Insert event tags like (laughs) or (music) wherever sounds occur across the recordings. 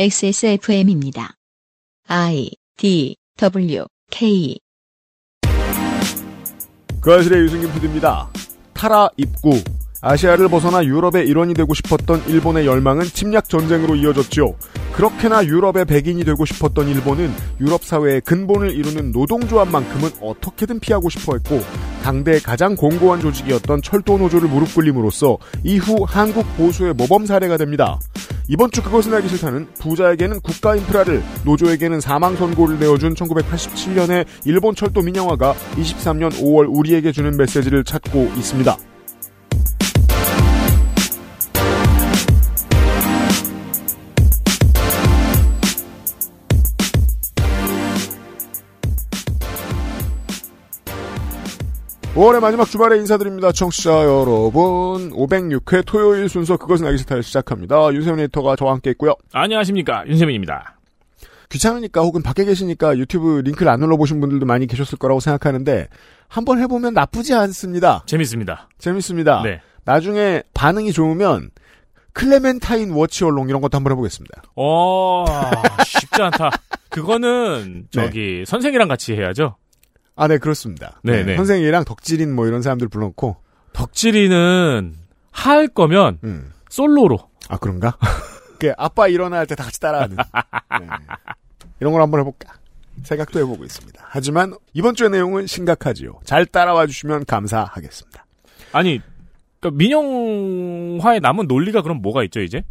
XSFM입니다. I D W K 그 아실의 유승균 PD입니다. 타라 입구. 아시아를 벗어나 유럽의 일원이 되고 싶었던 일본의 열망은 침략 전쟁으로 이어졌죠. 그렇게나 유럽의 백인이 되고 싶었던 일본은 유럽 사회의 근본을 이루는 노동조합만큼은 어떻게든 피하고 싶어 했고 당대 가장 공고한 조직이었던 철도 노조를 무릎 꿇림으로써 이후 한국 보수의 모범 사례가 됩니다. 이번 주 그것은 알기 싫다는 부자에게는 국가 인프라를 노조에게는 사망 선고를 내어준 1987년의 일본 철도 민영화가 23년 5월 우리에게 주는 메시지를 찾고 있습니다. 월의 마지막 주말에 인사드립니다. 청취자 여러분. 506회 토요일 순서 그것은 알기 싫다를 시작합니다. 윤세민 에디터가 저와 함께 있고요. 안녕하십니까 윤세민입니다. 귀찮으니까 혹은 밖에 계시니까 유튜브 링크를 안 눌러보신 분들도 많이 계셨을 거라고 생각하는데 한번 해보면 나쁘지 않습니다. 재밌습니다. 재밌습니다. 네. 나중에 반응이 좋으면 클레멘타인 워치 얼롱 이런 것도 한번 해보겠습니다. 어 쉽지 않다. 그거는 (laughs) 저기 선생이랑 같이 해야죠. 아, 네, 그렇습니다. 네, 네. 선생이랑 덕질인 뭐 이런 사람들 불러놓고. 덕질이는 할 거면 음. 솔로로. 아, 그런가? (laughs) 그 아빠 일어날 때 다 같이 따라하는. 네. 이런 걸 한번 해볼까? 생각도 해보고 있습니다. 하지만 이번 주의 내용은 심각하지요. 잘 따라와 주시면 감사하겠습니다. 아니 그러니까 민영화에 남은 논리가 그럼 뭐가 있죠 이제?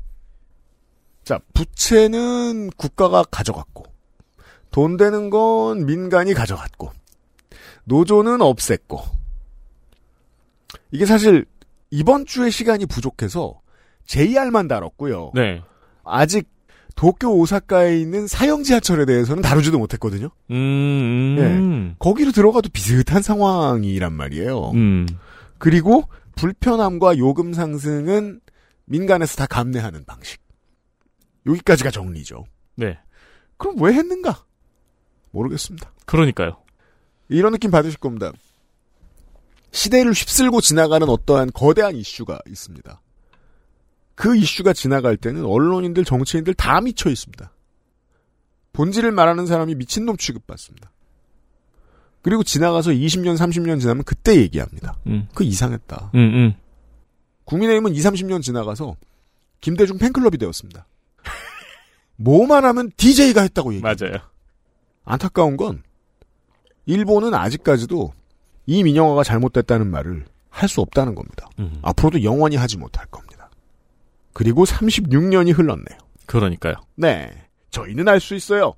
자, 부채는 국가가 가져갔고, 돈 되는 건 민간이 가져갔고, 노조는 없앴고. 이게 사실 이번 주에 시간이 부족해서 JR만 다뤘고요. 네. 아직 도쿄 오사카에 있는 사형 지하철에 대해서는 다루지도 못했거든요. 음. 음. 거기로 들어가도 비슷한 상황이란 말이에요. 음. 그리고 불편함과 요금 상승은 민간에서 다 감내하는 방식. 여기까지가 정리죠. 네. 그럼 왜 했는가? 모르겠습니다. 그러니까요. 이런 느낌 받으실 겁니다. 시대를 휩쓸고 지나가는 어떠한 거대한 이슈가 있습니다. 그 이슈가 지나갈 때는 언론인들, 정치인들 다 미쳐 있습니다. 본질을 말하는 사람이 미친놈 취급받습니다. 그리고 지나가서 20년, 30년 지나면 그때 얘기합니다. 음. 그 이상했다. 음, 음. 국민의힘은 2, 30년 지나가서 김대중 팬클럽이 되었습니다. (laughs) 뭐만 하면 DJ가 했다고 얘기해요. 맞아요. 안타까운 건 일본은 아직까지도 이 민영화가 잘못됐다는 말을 할 수 없다는 겁니다. 음. 앞으로도 영원히 하지 못할 겁니다. 그리고 36년이 흘렀네요. 그러니까요. 네. 저희는 알 수 있어요.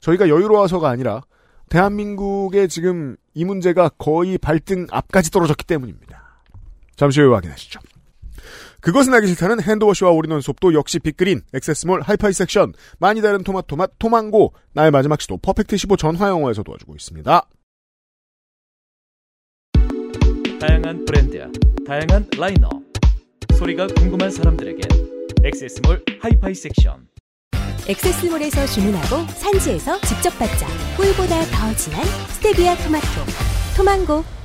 저희가 여유로워서가 아니라 대한민국의 지금 이 문제가 거의 발등 앞까지 떨어졌기 때문입니다. 잠시 후에 확인하시죠. 그것은 알기 싫다는 핸드워시와 올인원 수업도 역시 빅그린, 액세스몰, 하이파이 섹션, 많이 다른 토마토맛, 토망고, 나의 마지막 시도 퍼펙트 15 전화영어에서 도와주고 있습니다. 다양한 브랜드야, 다양한 라인업. 소리가 궁금한 사람들에게 액세스몰 하이파이 섹션. 액세스몰에서 주문하고 산지에서 직접 받자. 꿀보다 더 진한 스테비아 토마토. 토망고.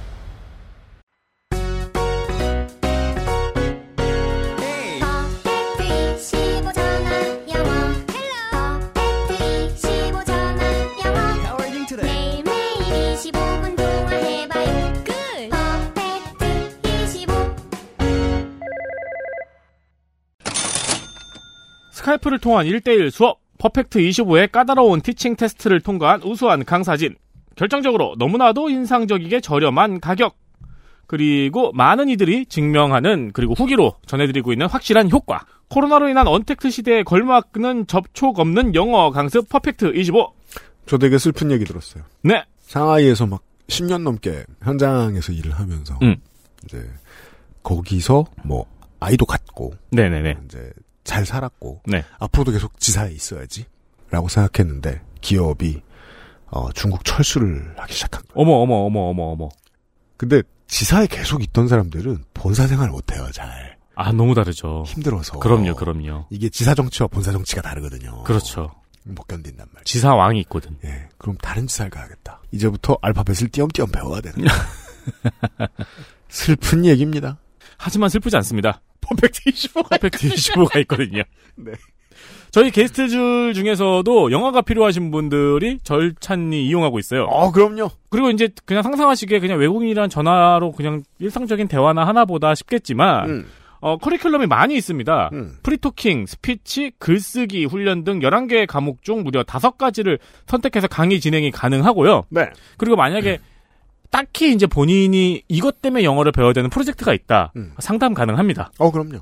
스카이프를 통한 1대1 수업 퍼펙트 25의 까다로운 티칭 테스트를 통과한 우수한 강사진 결정적으로 너무나도 인상적이게 저렴한 가격 그리고 많은 이들이 증명하는 그리고 후기로 전해드리고 있는 확실한 효과 코로나로 인한 언택트 시대에 걸맞는 접촉 없는 영어 강습 퍼펙트 25 저 되게 슬픈 얘기 들었어요. 네. 상하이에서 막 10년 넘게 현장에서 일을 하면서 음. 이제 거기서 뭐 아이도 갖고 네네네. 이제 잘 살았고 네. 앞으로도 계속 지사에 있어야지 라고 생각했는데 기업이 어, 중국 철수를 하기 시작한 거예요. 어머 어머 어머 어머 어머. 근데 지사에 계속 있던 사람들은 본사 생활 못해요. 잘 아 너무 다르죠. 힘들어서. 그럼요 그럼요. 이게 지사 정치와 본사 정치가 다르거든요. 그렇죠. 못 견딘단 말이에요. 지사 왕이 있거든. 예, 그럼 다른 지사를 가야겠다. 이제부터 알파벳을 띄엄띄엄 배워야 되는. (laughs) 슬픈 얘기입니다. 하지만 슬프지 않습니다. 퍼펙트 25가 퍼펙트 25가 있거든요. (laughs) 네. 저희 게스트들 중에서도 영어가 필요하신 분들이 절찬히 이용하고 있어요. 어, 그럼요. 그리고 이제 그냥 상상하시기에 그냥 외국인이랑 전화로 그냥 일상적인 대화나 하나보다 싶겠지만 음, 어, 커리큘럼이 많이 있습니다. 음. 프리토킹, 스피치, 글쓰기, 훈련 등 11개의 과목 중 무려 5가지를 선택해서 강의 진행이 가능하고요. 네. 그리고 만약에 (clears throat) 딱히 이제 본인이 이것 때문에 영어를 배워야 되는 프로젝트가 있다. 음. 상담 가능합니다. 어, 그럼요.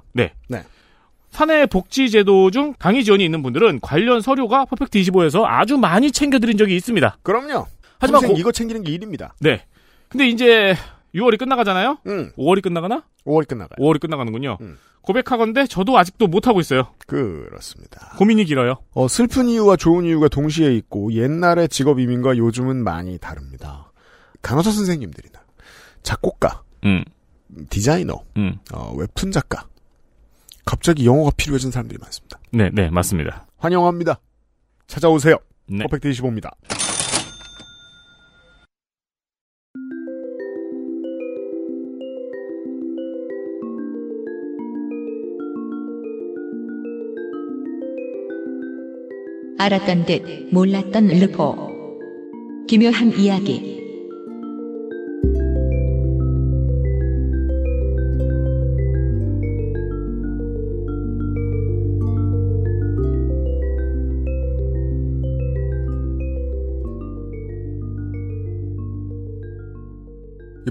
사내 복지 제도 중 강의 지원이 있는 분들은 관련 서류가 퍼펙트 25에서 아주 많이 챙겨드린 적이 있습니다. 그럼요. 하지만 고- 이거 챙기는 게 일입니다. 네. 근데 이제 6월이 끝나가잖아요? 음, 5월이 끝나가나? 5월이 끝나가요. 5월이 끝나가는군요. 음. 고백하건데 저도 아직도 못 하고 있어요. 그렇습니다. 고민이 길어요. 어, 슬픈 이유와 좋은 이유가 동시에 있고 옛날의 직업 이민과 요즘은 많이 다릅니다. 간호사 선생님들이나 작곡가, 음, 디자이너, 음. 어, 웹툰 작가 갑자기 영어가 필요해진 사람들이 많습니다. 네, 네, 맞습니다. 환영합니다. 찾아오세요. 네. 퍼펙트 25입니다. 알았던 듯 몰랐던 르포. 기묘한 이야기.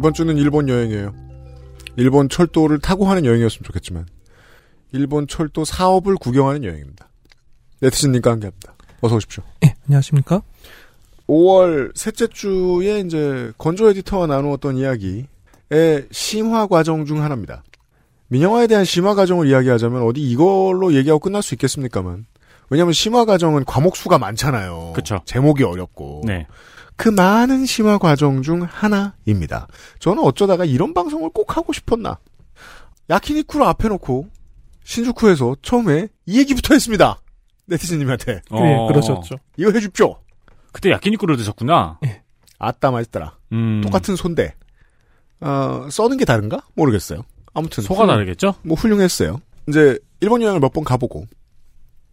이번 주는 일본 여행이에요. 일본 철도를 타고 하는 여행이었으면 좋겠지만 일본 철도 사업을 구경하는 여행입니다. 네티즌님과 함께합니다. 어서 오십시오. 예, 안녕하십니까? 5월 셋째 주에 이제 건조 에디터와 나누었던 이야기의 심화 과정 중 하나입니다. 민영화에 대한 심화 과정을 이야기하자면 어디 이걸로 얘기하고 끝날 수 있겠습니까만 왜냐하면 심화 과정은 과목 수가 많잖아요. 그쵸. 제목이 어렵고 네. 그 많은 심화 과정 중 하나입니다. 저는 어쩌다가 이런 방송을 꼭 하고 싶었나. 야키니쿠를 앞에 놓고 신주쿠에서 처음에 이 얘기부터 했습니다. 네티즌님한테 예, 그러셨죠. 이거 해줍쇼. 그때 야끼니쿠를 드셨구나. 아따 맛있더라. 음. 똑같은 손대. 어, 써는 게 다른가? 모르겠어요. 아무튼 소가 훌륭- 다르겠죠? 뭐 훌륭했어요. 이제 일본 여행을 몇 번 가보고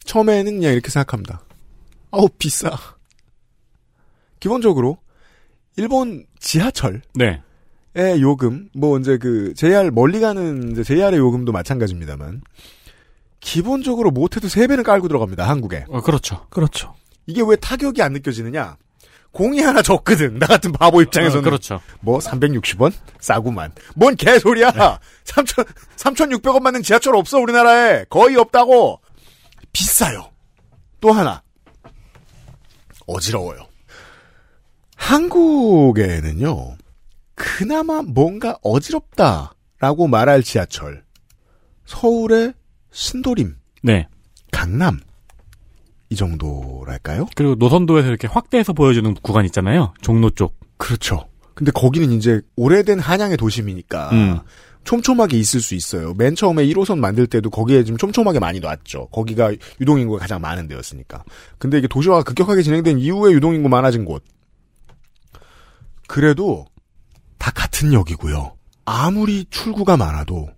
처음에는 그냥 이렇게 생각합니다. 아우 비싸. 기본적으로 일본 지하철의 네. 요금, 뭐 이제 그 JR 멀리 가는 이제 JR의 요금도 마찬가지입니다만 기본적으로 못해도 세 배는 깔고 들어갑니다 한국에. 어, 그렇죠. 그렇죠. 이게 왜 타격이 안 느껴지느냐? 공이 하나 적거든. 나 같은 바보 입장에서는. 어, 그렇죠. 뭐 360원? 싸구만. 뭔 개소리야. 3천 3,600원 받는 지하철 없어 우리나라에. 거의 없다고. 비싸요. 또 하나. 어지러워요. 한국에는요. 그나마 뭔가 어지럽다라고 말할 지하철. 서울의 신도림, 네. 강남 이 정도랄까요? 그리고 노선도에서 이렇게 확대해서 보여주는 구간 있잖아요. 종로 쪽. 그렇죠. 근데 거기는 이제 오래된 한양의 도심이니까 음. 촘촘하게 있을 수 있어요. 맨 처음에 1호선 만들 때도 거기에 좀 촘촘하게 많이 놨죠. 거기가 유동인구가 가장 많은 데였으니까. 근데 이게 도시화가 급격하게 진행된 이후에 유동인구 많아진 곳. 그래도 다 같은 역이고요. 아무리 출구가 많아도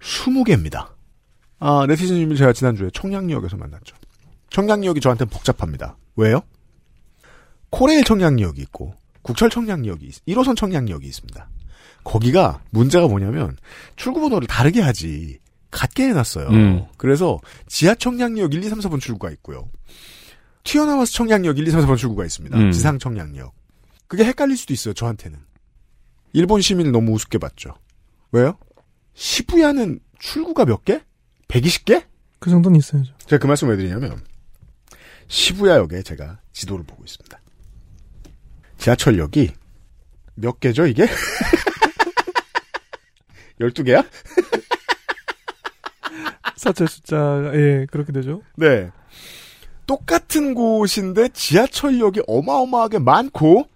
20개입니다. 아, 네티즌님을 제가 지난주에 청량리역에서 만났죠. 청량리역이 저한테는 복잡합니다. 왜요? 코레일 청량리역이 있고 국철 청량리역이 있, 1호선 청량리역이 있습니다. 거기가 문제가 뭐냐면 출구 번호를 다르게 하지 같게 해놨어요. 음. 그래서 지하 청량리역 1, 2, 3, 4번 출구가 있고요. 튀어나와서 청량리역 1, 2, 3, 4번 출구가 있습니다. 음. 지상 청량리역. 그게 헷갈릴 수도 있어요. 저한테는. 일본 시민을 너무 우습게 봤죠. 왜요? 시부야는 출구가 몇 개? 120개? 그 정도는 있어야죠. 제가 그 말씀 왜 드리냐면 시부야역에 제가 지도를 보고 있습니다. 지하철역이 몇 개죠 이게? 12개야? 사철 숫자가, 예, 그렇게 되죠. 네. 똑같은 곳인데 지하철역이 어마어마하게 많고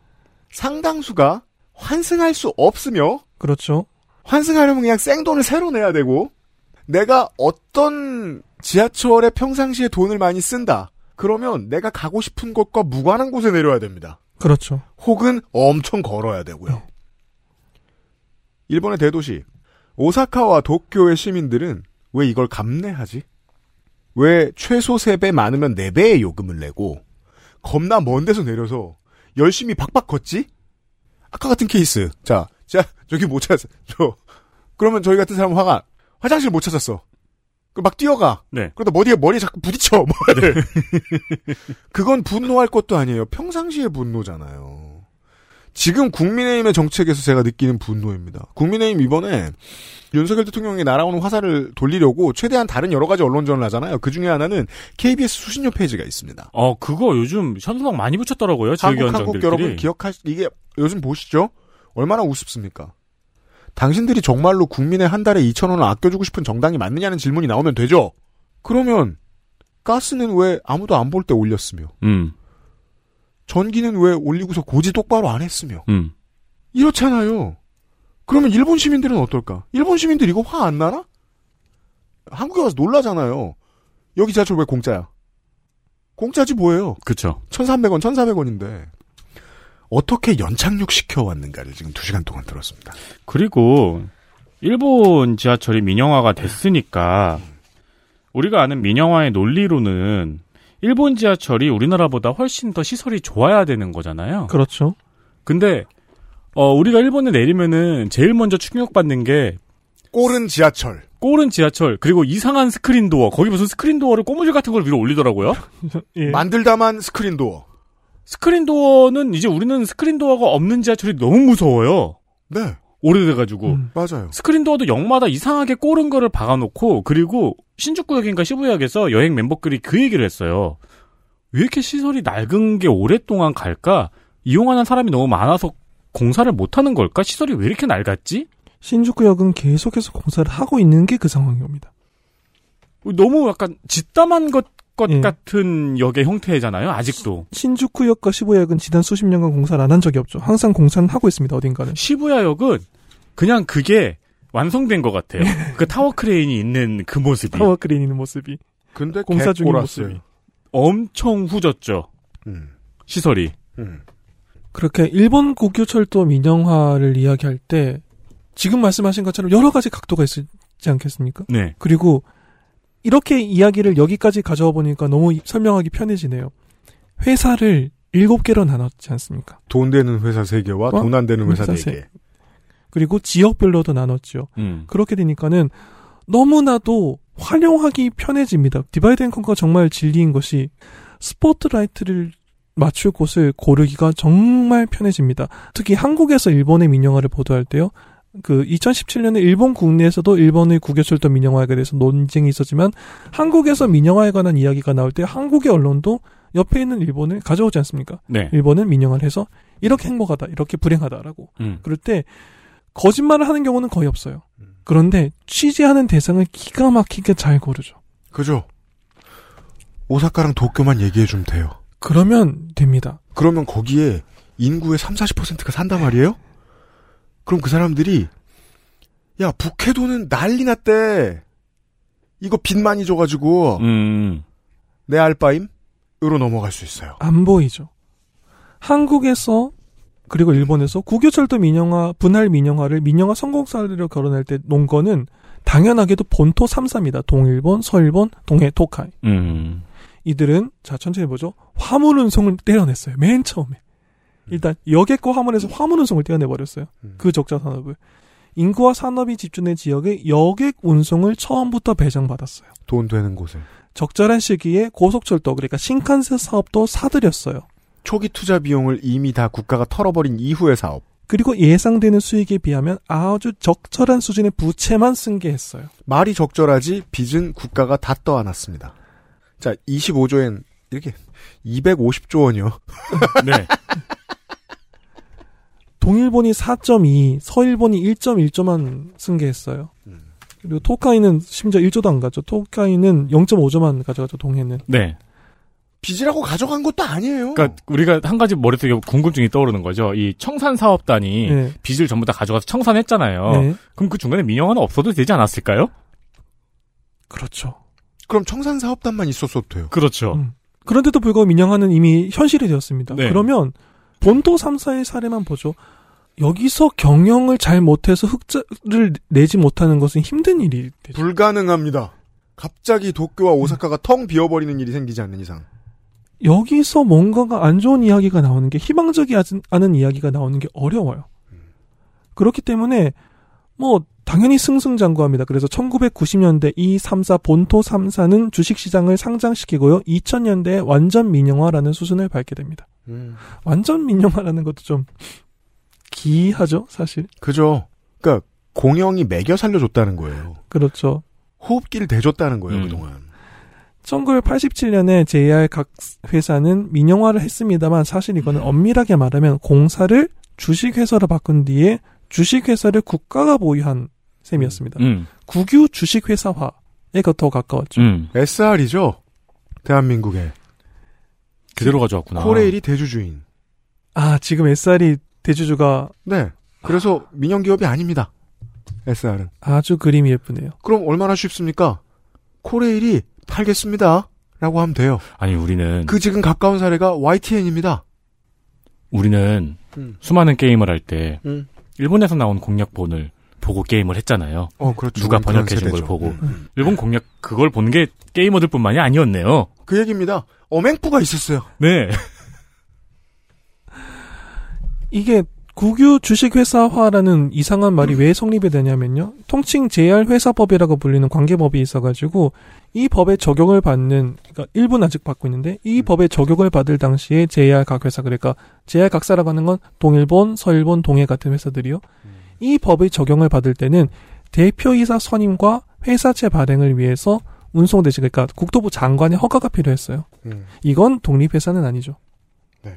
상당수가 환승할 수 없으며 그렇죠. 환승하려면 그냥 생돈을 새로 내야 되고 내가 어떤 지하철에 평상시에 돈을 많이 쓴다. 그러면 내가 가고 싶은 곳과 무관한 곳에 내려야 됩니다. 그렇죠. 혹은 엄청 걸어야 되고요. 일본의 대도시 오사카와 도쿄의 시민들은 왜 이걸 감내하지? 왜 최소 3배 많으면 4배의 요금을 내고 겁나 먼 데서 내려서 열심히 박박 걷지? 아까 같은 케이스. 자, 자, 저기 못 찾았어. 저, 그러면 저희 같은 사람은 화가, 화장실 못 찾았어. 그막 뛰어가. 네. 그러다 머리에, 머리에 자꾸 부딪혀. 뭐를. 그건 분노할 것도 아니에요. 평상시의 분노잖아요. 지금 국민의힘의 정책에서 제가 느끼는 분노입니다. 국민의힘 이번에 윤석열 대통령이 날아오는 화살을 돌리려고 최대한 다른 여러 가지 언론전을 하잖아요. 그 중에 하나는 KBS 수신료 페이지가 있습니다. 어, 그거 요즘 현수막 많이 붙였더라고요. 한국, 한국. 여러분 기억하, 이게 요즘 보시죠? 얼마나 우습습니까? 당신들이 정말로 국민의 한 달에 2천 원을 아껴주고 싶은 정당이 맞느냐는 질문이 나오면 되죠? 그러면, 가스는 왜 아무도 안 볼 때 올렸으며, 음, 전기는 왜 올리고서 고지 똑바로 안 했으며, 음. 이렇잖아요. 그러면 일본 시민들은 어떨까? 일본 시민들 이거 화 안 나나? 한국에 와서 놀라잖아요. 여기 지하철 왜 공짜야? 공짜지 뭐예요? 그쵸. 1,300원, 1,400원인데. 어떻게 연착륙 시켜 왔는가를 지금 2시간 동안 들었습니다. 그리고 일본 지하철이 민영화가 됐으니까 우리가 아는 민영화의 논리로는 일본 지하철이 우리나라보다 훨씬 더 시설이 좋아야 되는 거잖아요. 그렇죠. 근데 어 우리가 일본에 내리면은 제일 먼저 충격받는 게 꼴은 지하철. 꼬른 지하철 그리고 이상한 스크린 도어 거기 무슨 스크린 도어를 고무줄 같은 걸 위로 올리더라고요. (laughs) 예. 만들다만 스크린 도어. 스크린 도어는 이제 우리는 스크린 도어가 없는 지하철이 너무 무서워요. 네, 오래돼가지고 음. 맞아요. 스크린 도어도 역마다 이상하게 꼬른 거를 박아놓고 그리고 신주쿠역인가 시부야역에서 여행 멤버끼리 그 얘기를 했어요. 왜 이렇게 시설이 낡은 게 오랫동안 갈까? 이용하는 사람이 너무 많아서 공사를 못하는 걸까? 시설이 왜 이렇게 낡았지? 신주쿠역은 계속해서 공사를 하고 있는 게 그 상황입니다. 너무 약간 짓다 만 것, 것 예. 같은 역의 형태잖아요. 아직도. 신주쿠역과 시부야역은 지난 수십 년간 공사를 안 한 적이 없죠. 항상 공사는 하고 있습니다. 어딘가는. 시부야역은 그냥 그게 완성된 것 같아요. 그 타워 크레인이 있는 그 모습이 타워 크레인 있는 모습이. 근데 공사 중인. 모습이. 엄청 후졌죠. 음, 시설이. 음. 그렇게 일본 국유철도 민영화를 이야기할 때 지금 말씀하신 것처럼 여러 가지 각도가 있지 않겠습니까? 네. 그리고 이렇게 이야기를 여기까지 가져와 보니까 너무 설명하기 편해지네요. 회사를 일곱 개로 나눴지 않습니까? 돈 되는 회사 3개와 어? 돈안 되는 회사 회사 4개. 그리고 지역별로도 나눴죠. 음. 그렇게 되니까는 너무나도 활용하기 편해집니다. divide and conquer가 정말 진리인 것이 스포트라이트를 맞출 곳을 고르기가 정말 편해집니다. 특히 한국에서 일본의 민영화를 보도할 때요. 그 2017년에 일본 국내에서도 일본의 국유철도 민영화에 대해서 논쟁이 있었지만 한국에서 민영화에 관한 이야기가 나올 때 한국의 언론도 옆에 있는 일본을 가져오지 않습니까? 네. 일본은 민영화를 해서 이렇게 행복하다, 이렇게 불행하다라고 음. 그럴 때 거짓말을 하는 경우는 거의 없어요. 그런데 취재하는 대상을 기가 막히게 잘 고르죠. 그죠? 오사카랑 도쿄만 얘기해 주면 돼요. 그러면 됩니다. 그러면 거기에 인구의 3, 40%가 산단 말이에요? 그럼 그 사람들이 야 북해도는 난리 났대. 이거 빚 많이 줘가지고 음. 내 알바임? 으로 넘어갈 수 있어요. 안 보이죠. 한국에서 그리고 일본에서 국유철도 민영화, 분할 민영화를 민영화 성공 사례로 거론할 때 논 거는 당연하게도 본토 3사입니다. 동일본, 서일본, 동해, 토카이. 음. 이들은 자 천천히 보죠. 화물 운송을 떼어냈어요. 맨 처음에. 일단 여객과 화물에서 화물 운송을 떼어내 버렸어요. 음. 그 적자 산업을. 인구와 산업이 집중된 지역에 여객 운송을 처음부터 배정받았어요. 돈 되는 곳에. 적절한 시기에 고속철도 그러니까 신칸센 사업도 사들였어요. 초기 투자 비용을 이미 다 국가가 털어버린 이후의 사업. 그리고 예상되는 수익에 비하면 아주 적절한 수준의 부채만 승계 했어요. 말이 적절하지 빚은 국가가 다 떠안았습니다. 자, 25조엔 이렇게 250조 원이요. (laughs) 네. 동일본이 4.2, 서일본이 1.1조만 승계했어요. 음. 그리고 토카이는 심지어 1조도 안 가죠. 토카이는 0.5조만 가져가죠. 동해는. 네. 빚이라고 가져간 것도 아니에요. 그러니까 우리가 한 가지 머릿속에 궁금증이 떠오르는 거죠. 이 청산 사업단이 네. 빚을 전부 다 가져가서 청산했잖아요. 네. 그럼 그 중간에 민영화는 없어도 되지 않았을까요? 그렇죠. 그럼 청산 사업단만 있었어도 돼요. 그렇죠. 음. 그런데도 불구하고 민영화는 이미 현실이 되었습니다. 네. 그러면 본토 3사의 사례만 보죠. 여기서 경영을 잘 못해서 흑자를 내지 못하는 것은 힘든 일이 되죠. 불가능합니다. 갑자기 도쿄와 오사카가 텅 비어버리는 일이 생기지 않는 이상. 여기서 뭔가가 안 좋은 이야기가 나오는 게 희망적이 않은 이야기가 나오는 게 어려워요. 그렇기 때문에 뭐 당연히 승승장구합니다. 그래서 1990년대 이 3사 본토 3사는 주식시장을 상장시키고요. 2000년대에 완전 민영화라는 수순을 밟게 됩니다. 음. 완전 민영화라는 것도 좀 기하죠, 사실. 그죠. 그러니까 공영이 매겨 살려줬다는 거예요. 그렇죠. 호흡기를 대줬다는 거예요 음. 그동안. 1987년에 JR 각 회사는 민영화를 했습니다만 사실 이거는 엄밀하게 말하면 공사를 주식회사로 바꾼 뒤에 주식회사를 국가가 보유한 셈이었습니다. 음. 국유 주식회사화에 더 가까웠죠. 음. SR이죠. 대한민국의 그대로 가져왔구나. 코레일이 대주주인. 아, 지금 SR이 대주주가 네. 그래서 민영 기업이 아닙니다. SR은. 아주 그림이 예쁘네요. 그럼 얼마나 쉽습니까? 코레일이 팔겠습니다. 라고 하면 돼요. 아니 우리는 그 지금 가까운 사례가 YTN입니다. 우리는 음. 수많은 게임을 할때 음. 일본에서 나온 공략본을 보고 게임을 했잖아요. 어, 그렇죠. 누가 번역해 준 걸. 보고 음. 일본 공략 그걸 본 게 게이머들뿐만이 아니었네요. 그 얘기입니다. 어맹부가 있었어요. 네. (laughs) 이게 국유 주식회사화라는 이상한 말이 왜 성립이 되냐면요. 통칭 JR 회사법이라고 불리는 관계법이 있어가지고 이 법에 적용을 받는 그러니까 일부는 아직 받고 있는데 이 법에 적용을 받을 당시에 JR 각 회사 그러니까 JR 각사라고 하는 건 동일본, 서일본, 동해 같은 회사들이요. 이 법의 적용을 받을 때는 대표이사 선임과 회사채 발행을 위해서 운송대신 그러니까 국토부 장관의 허가가 필요했어요. 음. 이건 독립회사는 아니죠. 네.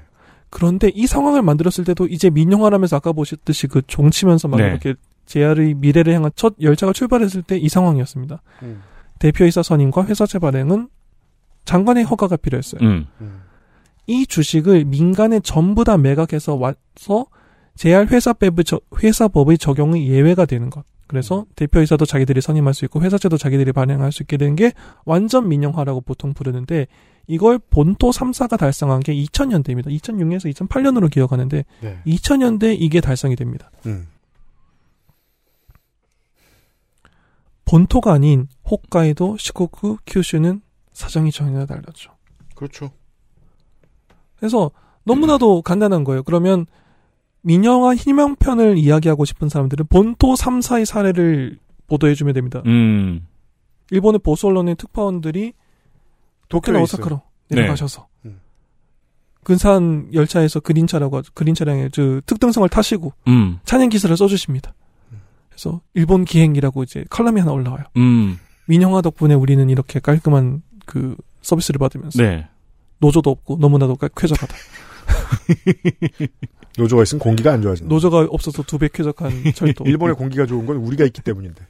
그런데 이 상황을 만들었을 때도 이제 민영화라면서 아까 보셨듯이 그 종치면서 막 네. 이렇게 JR의 미래를 향한 첫 열차가 출발했을 때 이 상황이었습니다. 음. 대표이사 선임과 회사채 발행은 장관의 허가가 필요했어요. 음. 음. 이 주식을 민간에 전부 다 매각해서 와서 JR 회사법의, 저- 회사법의 적용이 예외가 되는 것. 그래서 대표이사도 자기들이 선임할 수 있고 회사채도 자기들이 발행할 수 있게 되는 게 완전 민영화라고 보통 부르는데 이걸 본토 3사가 달성한 게 2000년대입니다. 2006년에서 2008년으로 기억하는데 네. 2000년대 이게 달성이 됩니다. 음. 본토가 아닌 홋카이도, 시코쿠, 큐슈는 사정이 전혀 달랐죠. 그렇죠. 그래서 너무나도 간단한 거예요. 그러면 민영화 희망편을 이야기하고 싶은 사람들은 본토 3사의 사례를 보도해주면 됩니다. 음. 일본의 보수 언론의 특파원들이 도쿄나 오사카로 네. 내려가셔서 음. 근산 열차에서 그린 차라고 하죠. 그린 차량의 저 특등성을 타시고 음. 찬양 기사를 써주십니다. 그래서 일본 기행이라고 이제 칼럼이 하나 올라와요. 음. 민영화 덕분에 우리는 이렇게 깔끔한 그 서비스를 받으면서 네. 노조도 없고 너무나도 깔- 쾌적하다. (laughs) 노조가 있으면 공기가 안 좋아진다. 노조가 없어서 두 배 쾌적한 (laughs) 철도. 일본의 공기가 좋은 건 우리가 있기 때문인데.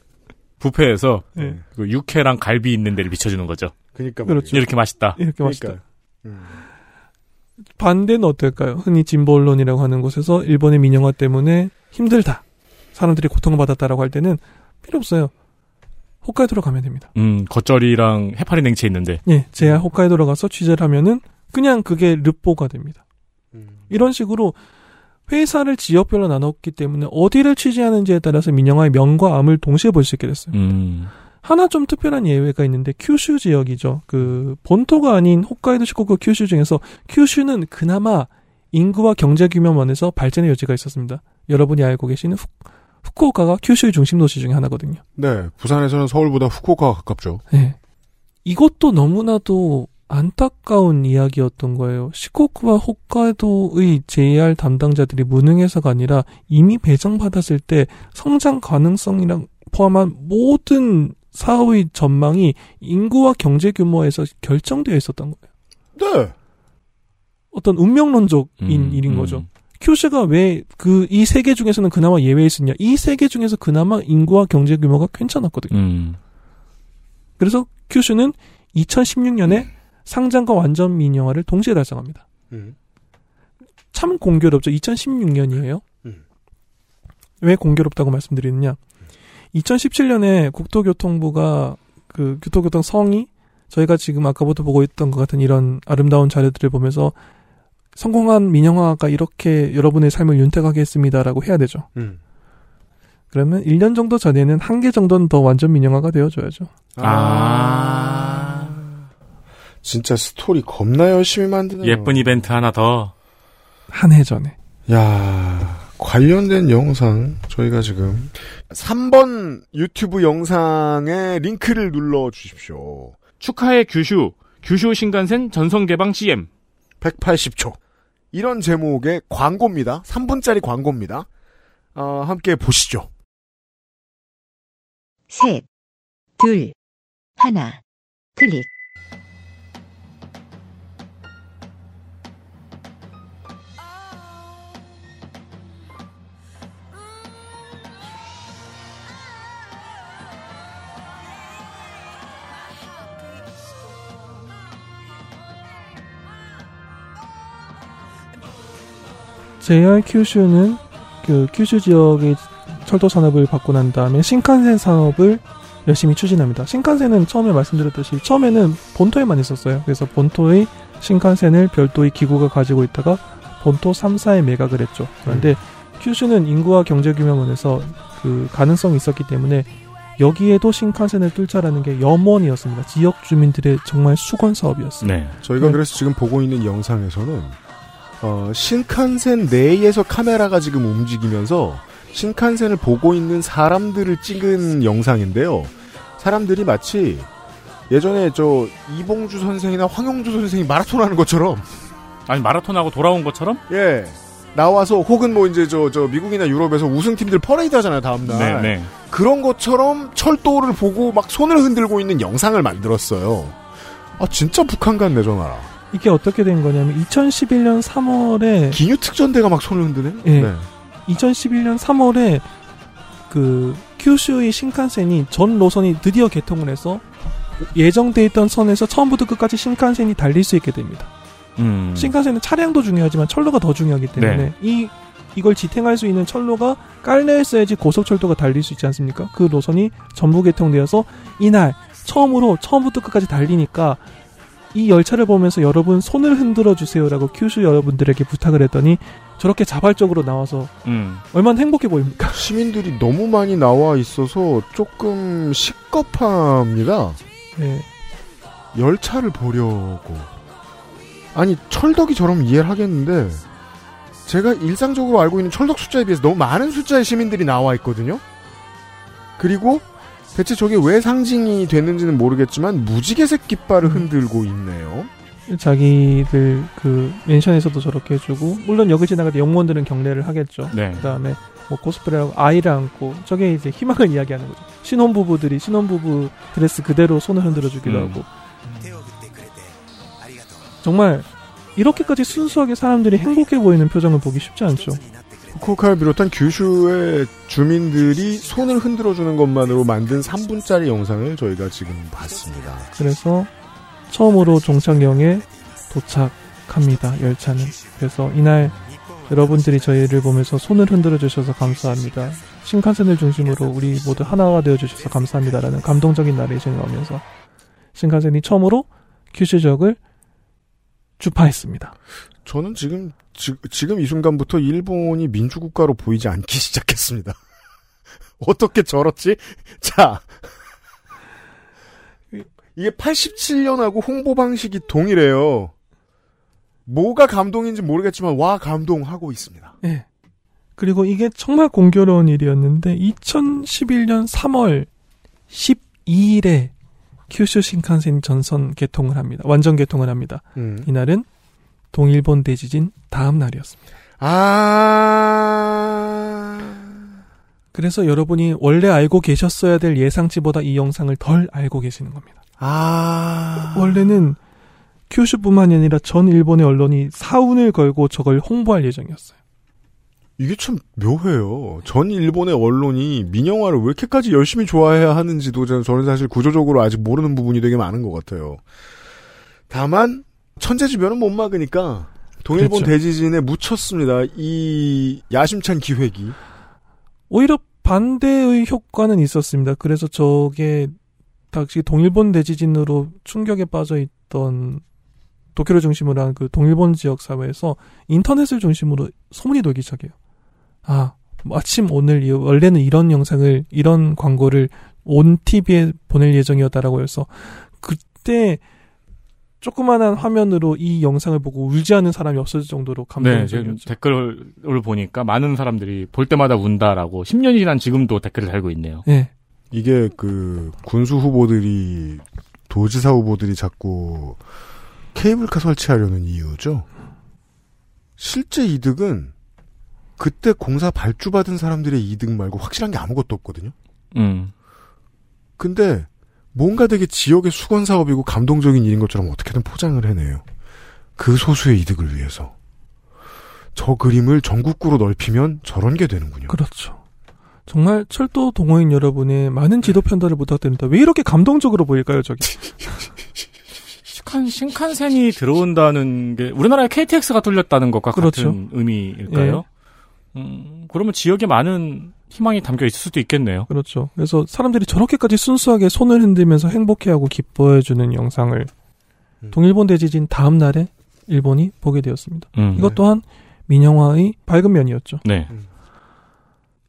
부페에서 네. 그 육회랑 갈비 있는 데를 비춰주는 거죠. 그러니까 그렇죠. 이렇게 맛있다. 이렇게 맛있다. 그러니까. 음. 반대는 어떨까요? 흔히 진보 언론이라고 하는 곳에서 일본의 민영화 때문에 힘들다. 사람들이 고통받았다라고 할 때는 필요 없어요. 홋카이도로 가면 됩니다. 음, 겉절이랑 해파리 냉채 있는데. 예, 제가 홋카이도로 가서 취재를 하면은 그냥 그게 르뽀가 됩니다. 음. 이런 식으로 회사를 지역별로 나눴기 때문에 어디를 취재하는지에 따라서 민영화의 명과 암을 동시에 볼 수 있게 됐어요. 음. 하나 좀 특별한 예외가 있는데 큐슈 지역이죠. 그 본토가 아닌 홋카이도 시코쿠 큐슈 중에서 큐슈는 그나마 인구와 경제 규모 면에서 발전의 여지가 있었습니다. 여러분이 알고 계시는 후, 후쿠오카가 큐슈의 중심 도시 중에 하나거든요. 네. 부산에서는 서울보다 후쿠오카가 가깝죠. 네. 이것도 너무나도 안타까운 이야기였던 거예요. 시코쿠와 홋카이도의 JR 담당자들이 무능해서가 아니라 이미 배정받았을 때 성장 가능성이랑 포함한 모든 사업의 전망이 인구와 경제 규모에서 결정되어 있었던 거예요. 네. 어떤 운명론적인 음, 일인 음. 거죠. 큐슈가 왜 그 이 세 개 중에서는 그나마 예외였었냐? 이 세 개 중에서 그나마 인구와 경제 규모가 괜찮았거든요. 음. 그래서 큐슈는 2016년에 상장과 완전 민영화를 동시에 달성합니다. 음. 참 공교롭죠. 2016년이에요. 음. 왜 공교롭다고 말씀드리느냐? 2017년에 국토교통부가 그 교토교통 성이 저희가 지금 아까부터 보고 있던 것 같은 이런 아름다운 자료들을 보면서 성공한 민영화가 이렇게 여러분의 삶을 윤택하게 했습니다라고 해야 되죠. 음. 그러면 1년 정도 전에는 한 개 정도는 더 완전 민영화가 되어줘야죠. 아. 진짜 스토리 겁나 열심히 만드네요. 예쁜 이벤트 하나 더. 한 해 전에. 야 관련된 영상 저희가 지금 3번 유튜브 영상에 링크를 눌러 주십시오. 축하해 규슈. 규슈 신간센 전선 개방 CM. 180초. 이런 제목의 광고입니다. 3분짜리 광고입니다. 어, 함께 보시죠. 셋, 둘, 하나, 클릭. JR 큐슈는 그 큐슈 지역의 철도 산업을 받고 난 다음에 신칸센 산업을 열심히 추진합니다. 신칸센은 처음에 말씀드렸듯이 처음에는 본토에만 있었어요. 그래서 본토의 신칸센을 별도의 기구가 가지고 있다가 본토 3사에 매각을 했죠. 그런데 큐슈는 인구와 경제 규모면에서 그 가능성이 있었기 때문에 여기에도 신칸센을 뚫자라는 게 염원이었습니다. 지역 주민들의 정말 수건 사업이었어요. 네. 저희가 네. 그래서 지금 보고 있는 영상에서는 어, 신칸센 내에서 카메라가 지금 움직이면서 신칸센을 보고 있는 사람들을 찍은 영상인데요. 사람들이 마치 예전에 저 이봉주 선생이나 황영주 선생이 마라톤 하는 것처럼 아니 마라톤하고 돌아온 것처럼? 예 나와서 혹은 뭐 이제 저 저 미국이나 유럽에서 우승팀들 퍼레이드 하잖아요 다음날 네, 네. 그런 것처럼 철도를 보고 막 손을 흔들고 있는 영상을 만들었어요. 아 진짜 북한 같네 저 나라. 이게 어떻게 된 거냐면 2011년 3월에 기뉴 특전대가 막 손을 흔드네. 예. 네. 2011년 3월에 그 큐슈의 신칸센이 전 노선이 드디어 개통을 해서 예정돼 있던 선에서 처음부터 끝까지 신칸센이 달릴 수 있게 됩니다. 음. 신칸센은 차량도 중요하지만 철로가 더 중요하기 때문에 네. 이 이걸 지탱할 수 있는 철로가 깔려 있어야지 고속철도가 달릴 수 있지 않습니까? 그 노선이 전부 개통되어서 이날 처음으로 처음부터 끝까지 달리니까 이 열차를 보면서 여러분 손을 흔들어 주세요라고 큐슈 여러분들에게 부탁을 했더니 저렇게 자발적으로 나와서 음. 얼마나 행복해 보입니까? (laughs) 시민들이 너무 많이 나와 있어서 조금 식겁합니다. 네. 열차를 보려고. 아니 철덕이 저럼 이해를 하겠는데 제가 일상적으로 알고 있는 철덕 숫자에 비해서 너무 많은 숫자의 시민들이 나와 있거든요. 그리고 대체 저게 왜 상징이 됐는지는 모르겠지만 무지개색 깃발을 흔들고 있네요. 자기들 그 멘션에서도 저렇게 해주고 물론 여기 지나갈 때 영무원들은 경례를 하겠죠. 네. 그다음에 뭐 코스프레하고 아이를 안고 저게 이제 희망을 이야기하는 거죠. 신혼 부부들이 신혼 부부 드레스 그대로 손을 흔들어 주기도 음. 하고 정말 이렇게까지 순수하게 사람들이 행복해 보이는 표정을 보기 쉽지 않죠. 후쿠오카를 비롯한 규슈의 주민들이 손을 흔들어주는 것만으로 만든 3분짜리 영상을 저희가 지금 봤습니다. 그래서 처음으로 종착역에 도착합니다. 열차는. 그래서 이날 여러분들이 저희를 보면서 손을 흔들어 주셔서 감사합니다. 신칸센을 중심으로 우리 모두 하나가 되어 주셔서 감사합니다라는 감동적인 나레이션이 나오면서 신칸센이 처음으로 큐슈 지역을 주파했습니다. 저는 지금 지, 지금 이 순간부터 일본이 민주국가로 보이지 않기 (laughs) 시작했습니다. 어떻게 저렇지? (laughs) 자, 이게 87년하고 홍보 방식이 동일해요. 뭐가 감동인지 모르겠지만 와 감동하고 있습니다. 예. 그리고 이게 정말 공교로운 일이었는데 2011년 3월 12일에 큐슈 신칸센 전선 개통을 합니다. 완전 개통을 합니다. 음. 이날은 동일본 대지진 다음 날이었습니다. 아, 그래서 여러분이 원래 알고 계셨어야 될 예상치보다 이 영상을 덜 알고 계시는 겁니다. 아, 원래는 큐슈뿐만이 아니라 전 일본의 언론이 사운을 걸고 저걸 홍보할 예정이었어요. 이게 참 묘해요. 전 일본의 언론이 민영화를 왜 이렇게까지 열심히 좋아해야 하는지도 저는 사실 구조적으로 아직 모르는 부분이 되게 많은 것 같아요. 다만 천재지변은 못 막으니까 동일본 그렇죠. 대지진에 묻혔습니다. 이 야심찬 기획이. 오히려 반대의 효과는 있었습니다. 그래서 저게 당시 동일본 대지진으로 충격에 빠져 있던 도쿄를 중심으로 한 그 동일본 지역 사회에서 인터넷을 중심으로 소문이 돌기 시작해요. 아, 마침 오늘 이- 원래는 이런 영상을 이런 광고를 온 TV에 보낼 예정이었다라고 해서 그때 조그만한 화면으로 이 영상을 보고 울지 않는 사람이 없을 정도로 네, 감동적이었죠. 댓글을 보니까 많은 사람들이 볼 때마다 운다라고 10년이 지난 지금도 댓글을 달고 있네요. 예. 이게 그 군수 후보들이 도지사 후보들이 자꾸 케이블카 설치하려는 이유죠. 실제 이득은 그때 공사 발주받은 사람들의 이득 말고 확실한 게 아무것도 없거든요. 음. 근데 뭔가 되게 지역의 수건 사업이고 감동적인 일인 것처럼 어떻게든 포장을 해내요. 그 소수의 이득을 위해서. 저 그림을 전국구로 넓히면 저런 게 되는군요. 그렇죠. 정말 철도 동호인 여러분의 많은 지도 편달을 부탁드립니다. 왜 이렇게 감동적으로 보일까요, 저기? (laughs) 신칸, 신칸센이 들어온다는 게 우리나라에 KTX가 뚫렸다는 것과 그렇죠. 같은 의미일까요? 음, 그러면 지역에 많은 희망이 담겨 있을 수도 있겠네요. 그렇죠. 그래서 사람들이 저렇게까지 순수하게 손을 흔들면서 행복해하고 기뻐해주는 영상을 음. 동일본 대지진 다음 날에 일본이 보게 되었습니다. 음. 이것 또한 민영화의 밝은 면이었죠. 네.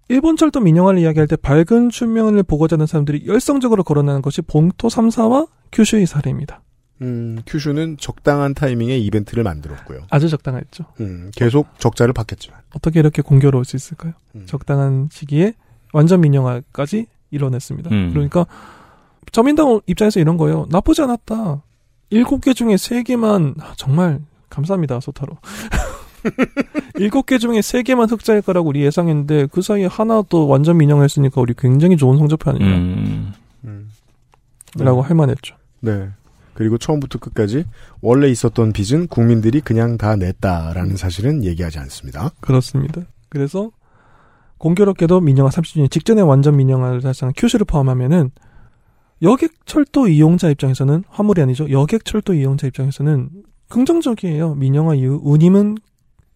일본 철도 민영화를 이야기할 때 밝은 춘면을 보고자 하는 사람들이 열성적으로 거론하는 것이 봉토 3사와 큐슈의 사례입니다. 음, 큐슈는 적당한 타이밍에 이벤트를 만들었고요. 아주 적당했죠. 음, 계속 적자를 받겠지만. 어떻게 이렇게 공교로울 수 있을까요? 음. 적당한 시기에 완전 민영화까지 이뤄냈습니다. 음. 그러니까 저민당 입장에서 이런 거예요. 나쁘지 않았다. 일곱 개 중에 세 개만 아, 정말 감사합니다 소타로. (laughs) 일곱 개 중에 세 개만 흑자일 거라고 우리 예상했는데 그 사이에 하나 도 완전 민영화했으니까 우리 굉장히 좋은 성적표 아니냐 음. 음. 라고 할 만했죠. 네. 그리고 처음부터 끝까지 원래 있었던 빚은 국민들이 그냥 다 냈다라는 사실은 얘기하지 않습니다. 그렇습니다. 그래서 공교롭게도 민영화 30주년 직전에 완전 민영화를 사실상 큐슈를 포함하면은 여객철도 이용자 입장에서는 화물이 아니죠. 여객철도 이용자 입장에서는 긍정적이에요. 민영화 이후 운임은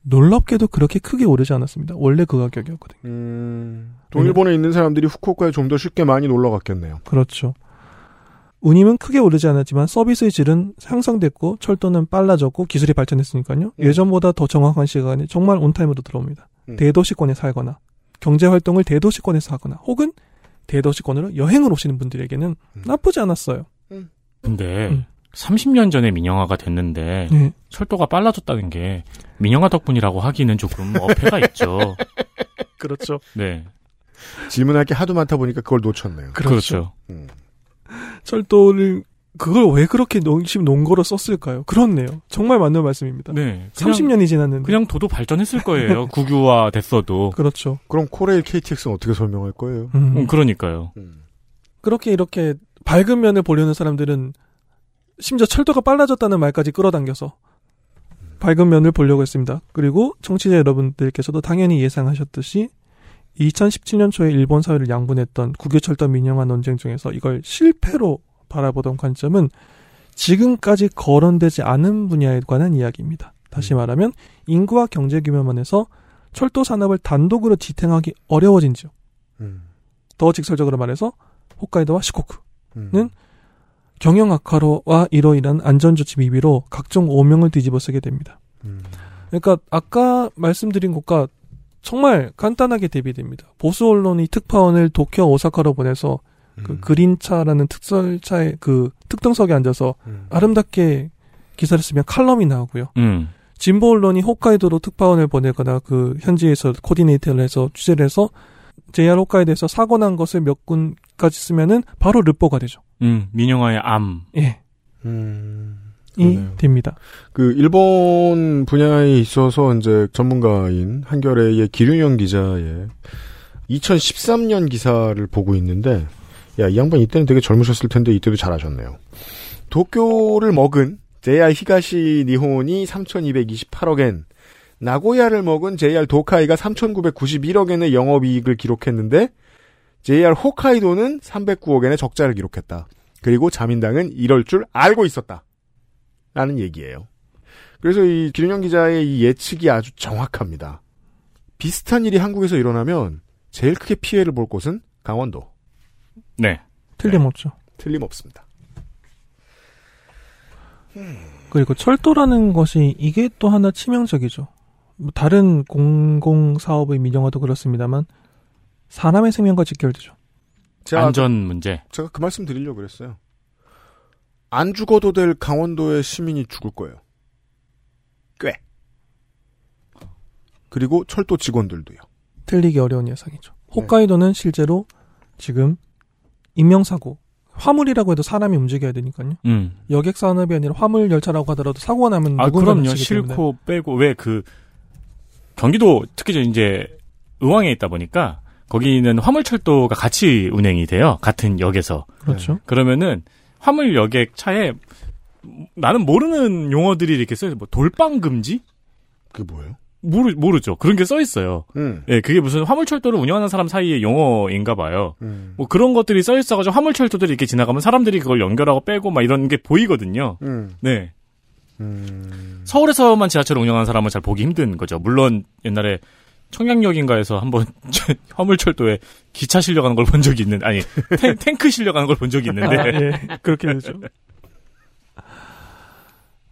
놀랍게도 그렇게 크게 오르지 않았습니다. 원래 그 가격이었거든요. 음, 동일본에 있는 사람들이 후쿠오카에 좀 더 쉽게 많이 놀러 갔겠네요. 그렇죠. 운임은 크게 오르지 않았지만 서비스의 질은 향상됐고 철도는 빨라졌고 기술이 발전했으니까요. 음. 예전보다 더 정확한 시간에 정말 온타임으로 들어옵니다. 음. 대도시권에 살거나 경제 활동을 대도시권에서 하거나 혹은 대도시권으로 여행을 오시는 분들에게는 음. 나쁘지 않았어요. 근데 음. 30년 전에 민영화가 됐는데 네. 철도가 빨라졌다는 게 민영화 덕분이라고 하기는 조금 어폐가 있죠. 그렇죠. 네. 질문할 게 하도 많다 보니까 그걸 놓쳤네요. 그렇죠. 음. 철도를 그걸 왜 그렇게 농심 농거로 썼을까요? 그렇네요. 정말 맞는 말씀입니다. 네. 그냥, 30년이 지났는데. 그냥 도도 발전했을 거예요. (laughs) 국유화 됐어도. 그렇죠. 그럼 코레일 KTX는 어떻게 설명할 거예요? 음. 음, 그러니까요. 음. 그렇게 이렇게 밝은 면을 보려는 사람들은 심지어 철도가 빨라졌다는 말까지 끌어당겨서 밝은 면을 보려고 했습니다. 그리고 청취자 여러분들께서도 당연히 예상하셨듯이 2017년 초에 일본 사회를 양분했던 국유철도 민영화 논쟁 중에서 이걸 실패로 바라보던 관점은 지금까지 거론되지 않은 분야에 관한 이야기입니다. 다시 말하면 인구와 경제 규모만 해서 철도 산업을 단독으로 지탱하기 어려워진 지역. 음. 더 직설적으로 말해서 홋카이도와 시코쿠 음. 는 경영 악화로와 인한 안전조치 미비로 각종 오명을 뒤집어 쓰게 됩니다. 음. 그러니까 아까 말씀드린 것과 정말 간단하게 대비됩니다. 보수 언론이 특파원을 도쿄 오사카로 보내서 그 음. 그린차라는 특설차의 그 특등석에 앉아서 음. 아름답게 기사를 쓰면 칼럼이 나오고요. 음. 진보 언론이 홋카이도로 특파원을 보내거나 그 현지에서 코디네이터를 해서 취재를 해서 JR 홋카이도에서 사고 난 것을 몇 군까지 쓰면은 바로 르뽀가 되죠. 음. 민영화의 암. 예. 음. 그러네요. 됩니다. 그 일본 분야에 있어서 이제 전문가인 한겨레의 기륜영 기자의 2013년 기사를 보고 있는데 야 이 양반 이때는 되게 젊으셨을 텐데 이때도 잘하셨네요. 도쿄를 먹은 JR 히가시 니혼이 3,228억엔 나고야를 먹은 JR 도카이가 3,991억엔의 영업이익을 기록했는데 JR 홋카이도는 309억엔의 적자를 기록했다. 그리고 자민당은 이럴 줄 알고 있었다. 라는 얘기예요. 그래서 이 기륜영 기자의 이 예측이 아주 정확합니다. 비슷한 일이 한국에서 일어나면 제일 크게 피해를 볼 곳은 강원도. 네. 틀림없죠. 틀림없습니다. 그리고 철도라는 것이 이게 또 하나 치명적이죠. 뭐 다른 공공 사업의 민영화도 그렇습니다만 사람의 생명과 직결되죠. 안전 문제. 제가 그 말씀 드리려고 그랬어요. 안 죽어도 될 강원도의 시민이 죽을 거예요. 꽤. 그리고 철도 직원들도요. 틀리기 어려운 예상이죠. 홋카이도는 실제로 지금 인명사고, 화물이라고 해도 사람이 움직여야 되니까요. 음. 여객 산업이 아니라 화물 열차라고 하더라도 사고가 나면 아, 누군가 그럼요. 싫고 빼고 왜 그 경기도 특히 저 이제 의왕에 있다 보니까 거기는 화물철도가 같이 운행이 돼요. 같은 역에서. 그렇죠. 그러면은 화물 여객 차에 나는 모르는 용어들이 이렇게 써 있어요. 뭐 돌방 금지? 그게 뭐예요? 모르 모르죠. 그런 게 써 있어요. 음. 예, 그게 무슨 화물철도를 운영하는 사람 사이의 용어인가 봐요. 음. 뭐 그런 것들이 써 있어가지고 화물철도들이 이렇게 지나가면 사람들이 그걸 연결하고 빼고 막 이런 게 보이거든요. 음. 네. 음. 서울에서만 지하철을 운영하는 사람은 잘 보기 힘든 거죠. 물론 옛날에 청량역인가에서 한번 (laughs) 화물철도에 기차 실려가는 걸 본 적이 있는 아니 (laughs) 탱, 탱크 실려가는 걸 본 적이 있는데 아, 예. 그렇게 되죠.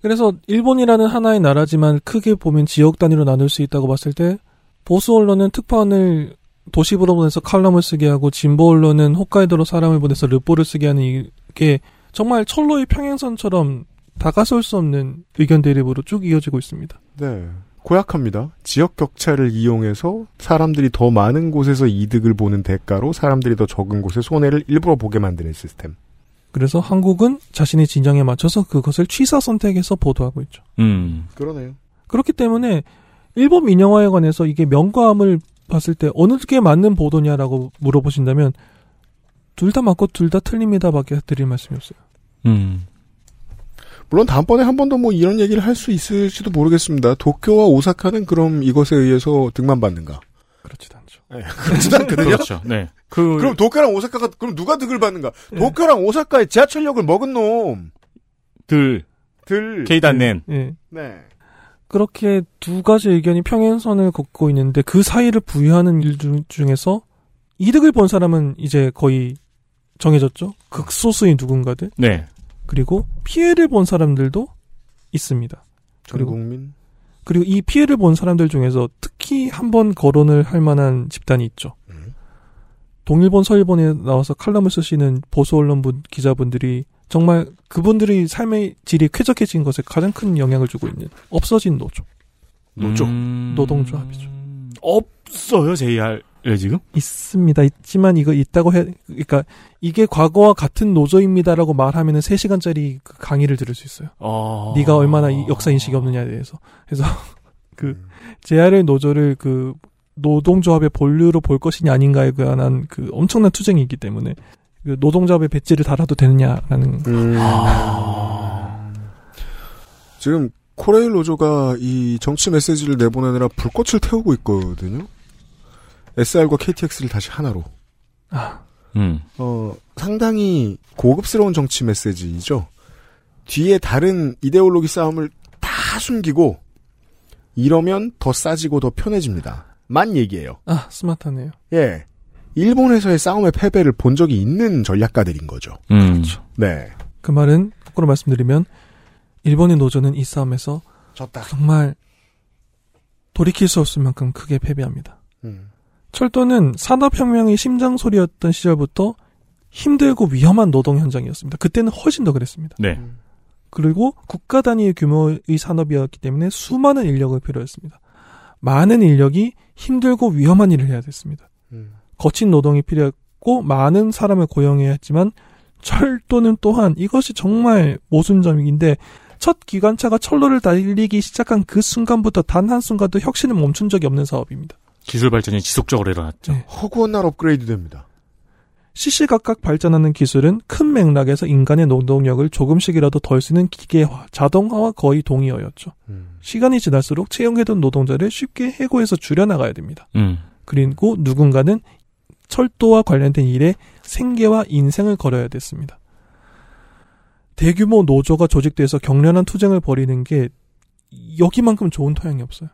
그래서 일본이라는 하나의 나라지만 크게 보면 지역 단위로 나눌 수 있다고 봤을 때 보수 언론은 특파원을 도시부로 보내서 칼럼을 쓰게 하고 진보 언론은 홋카이도로 사람을 보내서 르포를 쓰게 하는 이게 정말 철로의 평행선처럼 다가설 수 없는 의견 대립으로 쭉 이어지고 있습니다. 네. 고약합니다. 지역 격차를 이용해서 사람들이 더 많은 곳에서 이득을 보는 대가로 사람들이 더 적은 곳에 손해를 일부러 보게 만드는 시스템. 그래서 한국은 자신의 진영에 맞춰서 그것을 취사 선택해서 보도하고 있죠. 음. 그러네요. 그렇기 때문에 일본 민영화에 관해서 이게 명과함을 봤을 때 어느 게 맞는 보도냐라고 물어보신다면 둘 다 맞고 둘 다 틀립니다밖에 드릴 말씀이 없어요. 음. 물론 다음번에 한 번 더 뭐 이런 얘기를 할 수 있을지도 모르겠습니다. 도쿄와 오사카는 그럼 이것에 의해서 득만 받는가? 그렇지도 않죠. 네, 그렇지도 않거든요. 그렇죠. 네. 그 그럼 도쿄랑 오사카가 그럼 누가 득을 받는가? 도쿄랑 오사카의 지하철역을 먹은 놈. 들 들. 케이단넨 예. 네. 그렇게 두 가지 의견이 평행선을 걷고 있는데 그 사이를 부여하는 일 중- 중에서 이득을 본 사람은 이제 거의 정해졌죠. 극소수의 누군가들. 네. 그리고 피해를 본 사람들도 있습니다. 전 그리고- 국민. 그리고 이 피해를 본 사람들 중에서 특히 한 번 거론을 할 만한 집단이 있죠. 음. 동일본, 서일본에 나와서 칼럼을 쓰시는 보수 언론분 기자분들이 정말 그분들의 삶의 질이 쾌적해진 것에 가장 큰 영향을 주고 있는 없어진 노조 노조. 음... 노동조합이죠. 없어요, JR 에 지금? 있습니다. 있지만 이거 있다고 해 그러니까 이게 과거와 같은 노조입니다라고 말하면은 3시간짜리 그 강의를 들을 수 있어요. 어... 네가 얼마나 이 역사 인식이 없느냐에 대해서. 그래서 (laughs) 그 음. JR의 노조를 그 노동조합의 본류로 볼 것이냐 아닌가에 관한 그 엄청난 투쟁이 있기 때문에 그 노동조합의 배지를 달아도 되느냐라는 음. 아. 지금 코레일 노조가 이 정치 메시지를 내보내느라 불꽃을 태우고 있거든요. SR과 KTX를 다시 하나로. 음. 어, 상당히 고급스러운 정치 메시지이죠. 뒤에 다른 이데올로기 싸움을 다 숨기고 이러면 더 싸지고 더 편해집니다. 만 얘기예요. 아 스마트하네요. 예. 일본에서의 싸움의 패배를 본 적이 있는 전략가들인 거죠. 음. 네. 그 말은 거꾸로 말씀드리면 일본의 노조는 이 싸움에서 졌다. 정말 돌이킬 수 없을 만큼 크게 패배합니다. 음. 철도는 산업혁명의 심장소리였던 시절부터 힘들고 위험한 노동 현장이었습니다. 그때는 훨씬 더 그랬습니다. 네. 그리고 국가 단위의 규모의 산업이었기 때문에 수많은 인력을 필요했습니다. 많은 인력이 힘들고 위험한 일을 해야 됐습니다. 음. 거친 노동이 필요했고 많은 사람을 고용해야 했지만 철도는 또한 이것이 정말 모순점인데 첫 기관차가 철로를 달리기 시작한 그 순간부터 단 한순간도 혁신을 멈춘 적이 없는 사업입니다. 기술 발전이 지속적으로 일어났죠. 네. 허구한 날 업그레이드 됩니다. 시시각각 발전하는 기술은 큰 맥락에서 인간의 노동력을 조금씩이라도 덜 쓰는 기계화, 자동화와 거의 동의어였죠. 음. 시간이 지날수록 채용해둔 노동자를 쉽게 해고해서 줄여나가야 됩니다. 음. 그리고 누군가는 철도와 관련된 일에 생계와 인생을 걸어야 됐습니다. 대규모 노조가 조직돼서 격렬한 투쟁을 벌이는 게 여기만큼 좋은 토양이 없어요.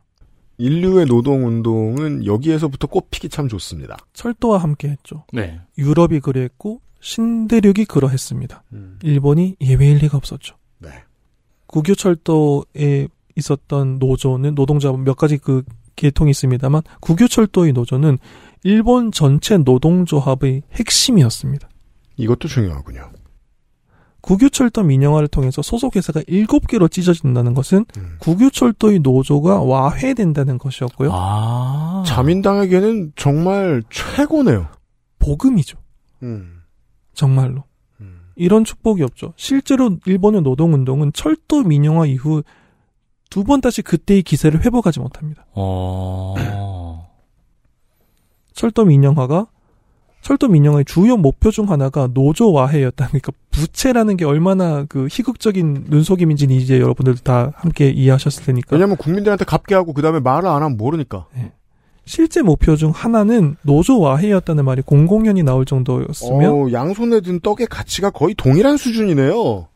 인류의 노동 운동은 여기에서부터 꼽히기 참 좋습니다. 철도와 함께 했죠. 네. 유럽이 그랬고 신대륙이 그러했습니다. 음. 일본이 예외일 리가 없었죠. 네. 국유 철도에 있었던 노조는 노동자 몇 가지 그 계통이 있습니다만 국유 철도의 노조는 일본 전체 노동조합의 핵심이었습니다. 이것도 중요하군요. 국유철도 민영화를 통해서 소속 회사가 7개로 찢어진다는 것은 음. 국유철도의 노조가 와해된다는 것이었고요. 아. 자민당에게는 정말 최고네요. 복음이죠. 음. 정말로. 음. 이런 축복이 없죠. 실제로 일본의 노동운동은 철도 민영화 이후 두 번 다시 그때의 기세를 회복하지 못합니다. 어. 철도 민영화가 철도 민영화의 주요 목표 중 하나가 노조 와해였다. 그러니까 부채라는 게 얼마나 그 희극적인 눈속임인지는 이제 여러분들 다 함께 이해하셨을 테니까. 왜냐면 국민들한테 갚게 하고 그 다음에 말을 안 하면 모르니까. 실제 목표 중 하나는 노조 와해였다는 말이 공공연히 나올 정도였으며 어, 양손에 든 떡의 가치가 거의 동일한 수준이네요.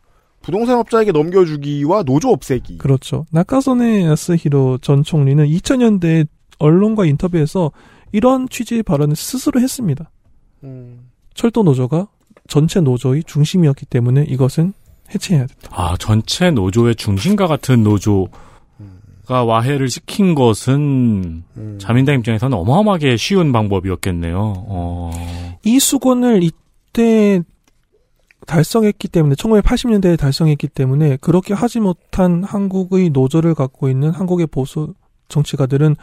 부동산업자에게 넘겨주기와 노조 없애기. 그렇죠. 나카소네 야스히로 전 총리는 2000년대 언론과 인터뷰에서 이런 취지의 발언을 스스로 했습니다. 음. 철도 노조가 전체 노조의 중심이었기 때문에 이것은 해체해야 된다. 아, 전체 노조의 중심과 같은 노조 가 와해를 시킨 것은 음. 자민당 입장에서는 어마어마하게 쉬운 방법이었겠네요. 어. 이 수건을 이때 달성했기 때문에 1980년대에 달성했기 때문에 그렇게 하지 못한 한국의 노조를 갖고 있는 한국의 보수 정치가들은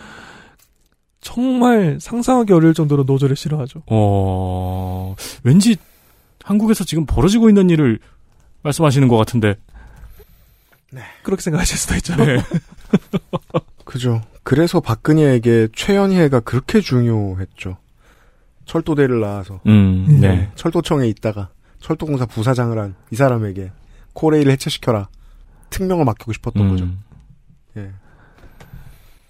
정말 상상하기 어려울 정도로 노조를 싫어하죠. 어, 왠지 한국에서 지금 벌어지고 있는 일을 말씀하시는 것 같은데. 그렇게 생각하실 수도 있죠. 네. (laughs) 그죠. 그래서 박근혜에게 최연희가 그렇게 중요했죠. 철도대를 낳아서 음, 네. 철도청에 있다가 철도공사 부사장을 한 이 사람에게 코레일을 해체시켜라. 특명을 맡기고 싶었던 거죠. 음. 예.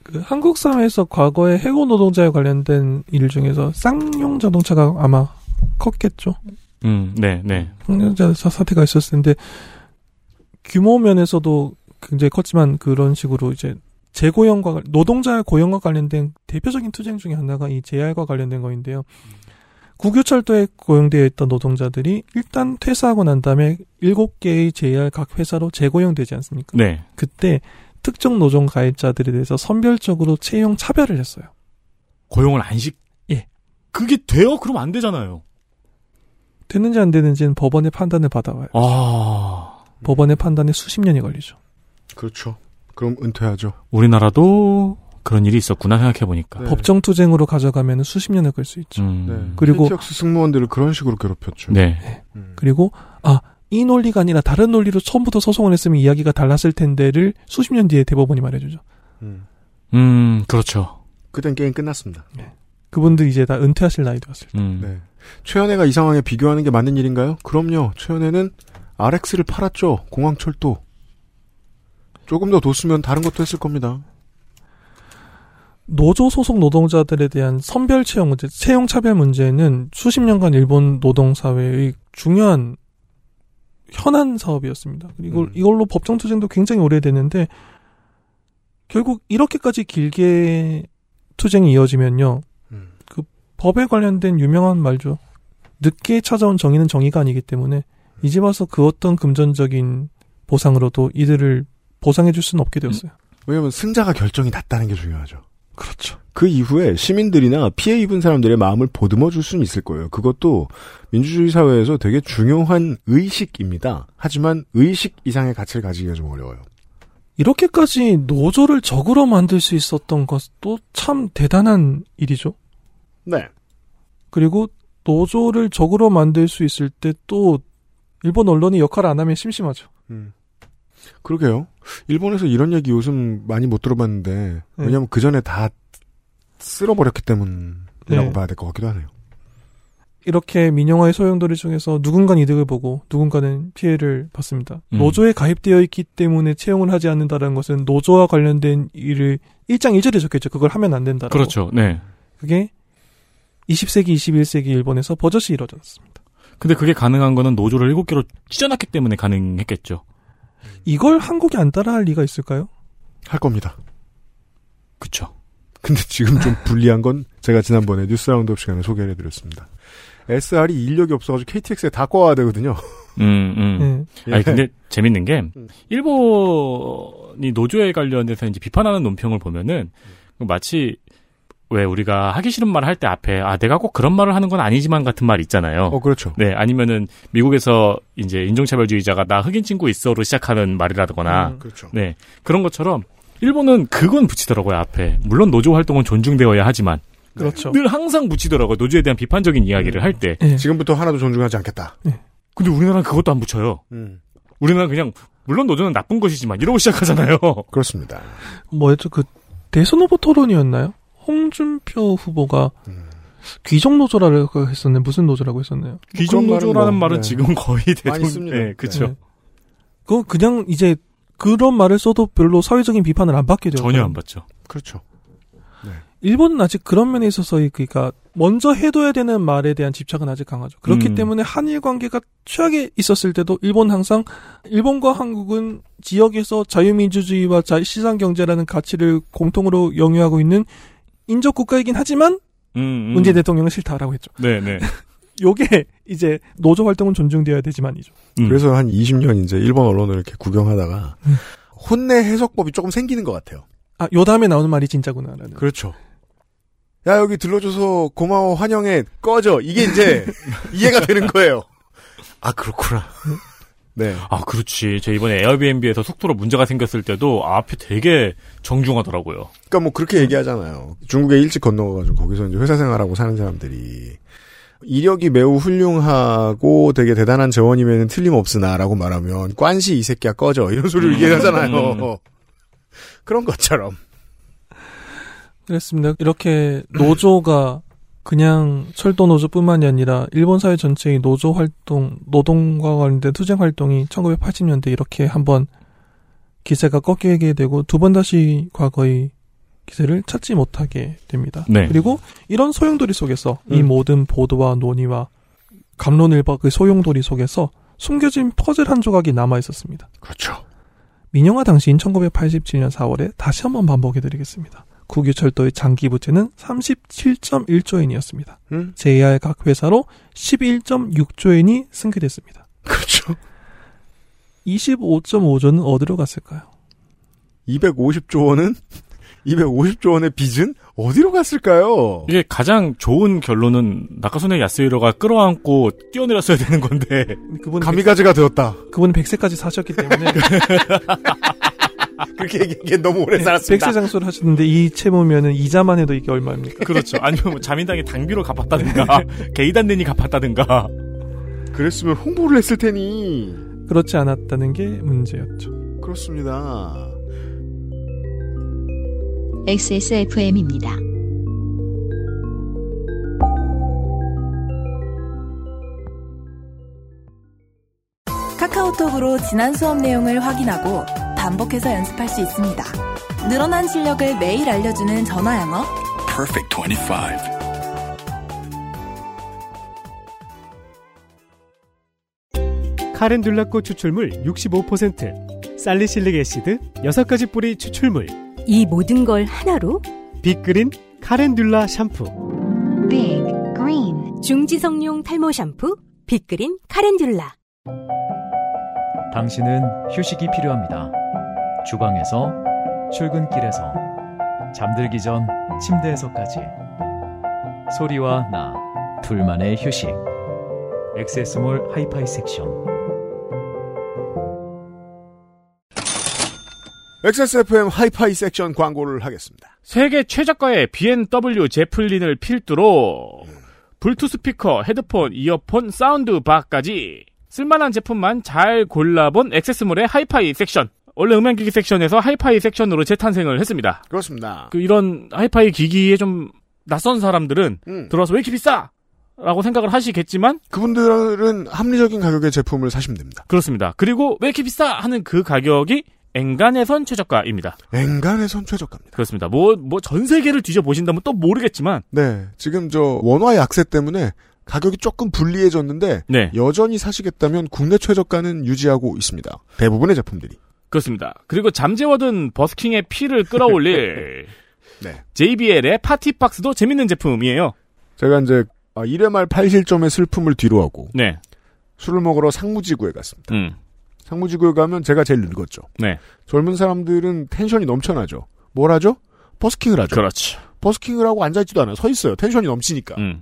그 한국 사회에서 과거에 해고 노동자에 관련된 일 중에서 쌍용 자동차가 아마 컸겠죠. 음, 네, 네. 쌍용자 사태가 있었을 텐데 규모 면에서도 굉장히 컸지만 그런 식으로 이제 재고용과 관- 노동자의 고용과 관련된 대표적인 투쟁 중에 하나가 이 JR과 관련된 거인데요. 국유철도에 고용되어 있던 노동자들이 일단 퇴사하고 난 다음에 7개의 JR 각 회사로 재고용되지 않습니까? 네. 그때 특정 노동 가입자들에 대해서 선별적으로 채용 차별을 했어요. 고용을 안 시, 예. 그게 돼요? 그럼 안 되잖아요. 되는지 안 되는지는 법원의 판단을 받아와요. 아, 법원의 판단에 수십 년이 걸리죠. 그렇죠. 그럼 은퇴하죠. 우리나라도 그런 일이 있었구나 생각해보니까. 네. 법정 투쟁으로 가져가면 수십 년을 끌 수 있죠. 음. 네. 그리고- KTX 승무원들을 그런 식으로 괴롭혔죠. 네. 음. 그리고 아, 이 논리가 아니라 다른 논리로 처음부터 소송을 했으면 이야기가 달랐을 텐데를 수십 년 뒤에 대법원이 말해주죠. 음. 음, 그렇죠. 그땐 게임 끝났습니다. 그분들 이제 다 은퇴하실 나이 되었을 때. 음. 네. 최연애가 이 상황에 비교하는 게 맞는 일인가요? 그럼요. 최연애는 RX를 팔았죠. 공항철도. 조금 더 뒀으면 다른 것도 했을 겁니다. 노조 소속 노동자들에 대한 선별 채용 문제, 채용 차별 문제는 수십 년간 일본 노동 사회의 중요한 현안 사업이었습니다. 그리고 음. 이걸로 법정 투쟁도 굉장히 오래됐는데 결국 이렇게까지 길게 투쟁이 이어지면요. 음. 법에 관련된 유명한 말죠. 늦게 찾아온 정의는 정의가 아니기 때문에 이제 와서 그 어떤 금전적인 보상으로도 이들을 보상해 줄 수는 없게 되었어요. 왜냐면 승자가 결정이 났다는 게 중요하죠. 그렇죠. 그 이후에 시민들이나 피해 입은 사람들의 마음을 보듬어 줄 수는 있을 거예요. 그것도 민주주의 사회에서 되게 중요한 의식입니다. 하지만 의식 이상의 가치를 가지기가 좀 어려워요. 이렇게까지 노조를 적으로 만들 수 있었던 것도 참 대단한 일이죠. 네. 그리고 노조를 적으로 만들 수 있을 때 또 일본 언론이 역할을 안 하면 심심하죠. 음. 그러게요. 일본에서 이런 얘기 요즘 많이 못 들어봤는데 네. 왜냐면 그 전에 다 쓸어버렸기 때문이라고 네. 봐야 될 것 같기도 하네요. 이렇게 민영화의 소용돌이 중에서 누군가는 이득을 보고 누군가는 피해를 받습니다. 음. 노조에 가입되어 있기 때문에 채용을 하지 않는다는 것은 노조와 관련된 일을 일장 일절에 적혀있죠. 그걸 하면 안 된다라고. 그렇죠. 네. 그게 20세기, 21세기 일본에서 버젓이 이루어졌습니다. 근데 그게 가능한 거는 노조를 7개로 찢어놨기 때문에 가능했겠죠. 이걸 한국이 안 따라할 리가 있을까요? 할 겁니다. 그쵸. 근데 지금 좀 (laughs) 불리한 건 제가 지난번에 뉴스 라운드업 시간에 소개를 해드렸습니다. SR이 인력이 없어가지고 KTX에 다 꿔와야 되거든요. 음, 음. 예. 아니, 근데 재밌는 게, 음. 일본이 노조에 관련돼서 이제 비판하는 논평을 보면은, 마치, 왜 우리가 하기 싫은 말을 할때 앞에 아 내가 꼭 그런 말을 하는 건 아니지만 같은 말 있잖아요. 어, 그렇죠. 네, 아니면은 미국에서 이제 인종차별주의자가 나 흑인 친구 있어로 시작하는 말이라거나 음. 그렇죠. 네 그런 것처럼 일본은 그건 붙이더라고요 앞에 물론 노조 활동은 존중되어야 하지만 그렇죠. 늘 항상 붙이더라고요 노조에 대한 비판적인 이야기를 할 때. 예. 지금부터 하나도 존중하지 않겠다. 근데 우리나라는 그것도 안 붙여요. 음, 우리나라는 그냥 물론 노조는 나쁜 것이지만 이러고 시작하잖아요. 그렇습니다. 뭐였죠? 그 대선 후보 토론이었나요? 홍준표 후보가 음. 귀족 노조라고 했었네. 무슨 노조라고 했었나요? 그런 말은 노조라는 뭐, 말은 네. 지금 거의 대통령 씁니다. 네, 그렇죠. 네. 그거 그냥 이제 그런 말을 써도 별로 사회적인 비판을 안 받게 되요 전혀 안 받죠. 그렇죠. 일본은 아직 그런 면에 있어서 그러니까 먼저 해둬야 되는 말에 대한 집착은 아직 강하죠. 그렇기 음. 때문에 한일 관계가 최악에 있었을 때도 일본 항상 일본과 한국은 지역에서 자유민주주의와 자- 시장 경제라는 가치를 공통으로 영유하고 있는 인접 국가이긴 하지만 음, 음. 문재인 대통령은 싫다라고 했죠. 네, 네. (laughs) 요게 이제 노조 활동은 존중되어야 되지만이죠. 음. 그래서 한 20년 이제 일본 언론을 이렇게 구경하다가 음. 혼내 해석법이 조금 생기는 것 같아요. 아, 요 다음에 나오는 말이 진짜구나라는. 그렇죠. 야 여기 들러줘서 고마워 환영해 꺼져 이게 이제 (laughs) 이해가 되는 거예요. 아 그렇구나. 네. 아, 그렇지. 저 이번에 에어비앤비에서 숙소로 문제가 생겼을 때도 앞에 되게 정중하더라고요. 그러니까 뭐 그렇게 얘기하잖아요. 중국에 일찍 건너가가지고 거기서 이제 회사 생활하고 사는 사람들이 이력이 매우 훌륭하고 되게 대단한 재원이면 틀림없으나라고 말하면 관시 이 새끼야 꺼져 이런 소리를 음. 얘기하잖아요. 그런 것처럼. 그렇습니다. 이렇게 노조가 그냥 철도 노조뿐만이 아니라 일본 사회 전체의 노조 활동, 노동과 관련된 투쟁 활동이 1980년대 이렇게 한번 기세가 꺾이게 되고 두 번 다시 과거의 기세를 찾지 못하게 됩니다. 네. 그리고 이런 소용돌이 속에서 이 음. 모든 보도와 논의와 감론을박의 소용돌이 속에서 숨겨진 퍼즐 한 조각이 남아 있었습니다. 그렇죠. 민영화 당시인 1987년 4월에 다시 한번 반복해 드리겠습니다. 국유철도의 장기 부채는 37.1조엔이었습니다. 음? JR 각 회사로 11.6조엔이 승계됐습니다. 그렇죠. 25.5조는 어디로 갔을까요? 250조 원은 250조 원의 빚은 어디로 갔을까요? 이게 가장 좋은 결론은 나카소네 야스히로가 끌어안고 뛰어내렸어야 되는 건데 그분 가미가즈가 되었다. 그분 100세까지 사셨기 때문에 (laughs) (laughs) 그렇게 얘기하기엔 너무 오래 살았습니다. 100세 장수를 하셨는데 이 채무면은 이자만 해도 이게 얼마입니까? 그렇죠. 아니면 뭐 자민당이 당비로 갚았다든가 (laughs) 게이단nen이 갚았다든가 그랬으면 홍보를 했을 테니. 그렇지 않았다는 게 문제였죠. 그렇습니다. XSFM입니다. 카카오톡으로 지난 수업 내용을 확인하고 반복해서 연습할 수 있습니다. 늘어난 실력을 매일 알려주는 전화 영어. Perfect 25. 카렌듈라꽃 추출물 65%, 살리실릭 애시드 6가지 뿌리 추출물, 이 모든 걸 하나로 빅그린 카렌듈라 샴푸. Big Green 중지성용 탈모 샴푸 빅그린 카렌듈라. 당신은 휴식이 필요합니다. 주방에서, 출근길에서, 잠들기 전 침대에서까지. 소리와 나, 둘만의 휴식. 엑세스몰 하이파이 섹션. XSFM 하이파이 섹션 광고를 하겠습니다. 세계 최저가의 B&W 제플린을 필두로 블루투스 스피커, 헤드폰, 이어폰, 사운드바까지 쓸만한 제품만 잘 골라본 액세스몰의 하이파이 섹션. 원래 음향기기 섹션에서 하이파이 섹션으로 재탄생을 했습니다. 그렇습니다. 그 이런 하이파이 기기에 좀 낯선 사람들은 음. 들어와서 왜 이렇게 비싸? 라고 생각을 하시겠지만 그분들은 합리적인 가격의 제품을 사시면 됩니다. 그렇습니다. 그리고 왜 이렇게 비싸? 하는 그 가격이 엔간해선 최저가입니다. 엔간에선 최저가입니다. 그렇습니다. 뭐, 뭐 전 세계를 뒤져 보신다면 또 모르겠지만 네, 지금 저 원화 약세 때문에 가격이 조금 불리해졌는데 네. 여전히 사시겠다면 국내 최저가는 유지하고 있습니다. 대부분의 제품들이. 그렇습니다. 그리고 잠재워둔 버스킹의 피를 끌어올릴 (laughs) 네. JBL의 파티박스도 재밌는 제품이에요. 제가 이제 아, 1회 말 8실점의 슬픔을 뒤로하고 네. 술을 먹으러 상무지구에 갔습니다. 음. 상무지구에 가면 제가 제일 늙었죠. 네. 젊은 사람들은 텐션이 넘쳐나죠. 뭘 하죠? 버스킹을 하죠. 그렇죠. 버스킹을 하고 앉아있지도 않아요. 서 있어요. 텐션이 넘치니까. 음.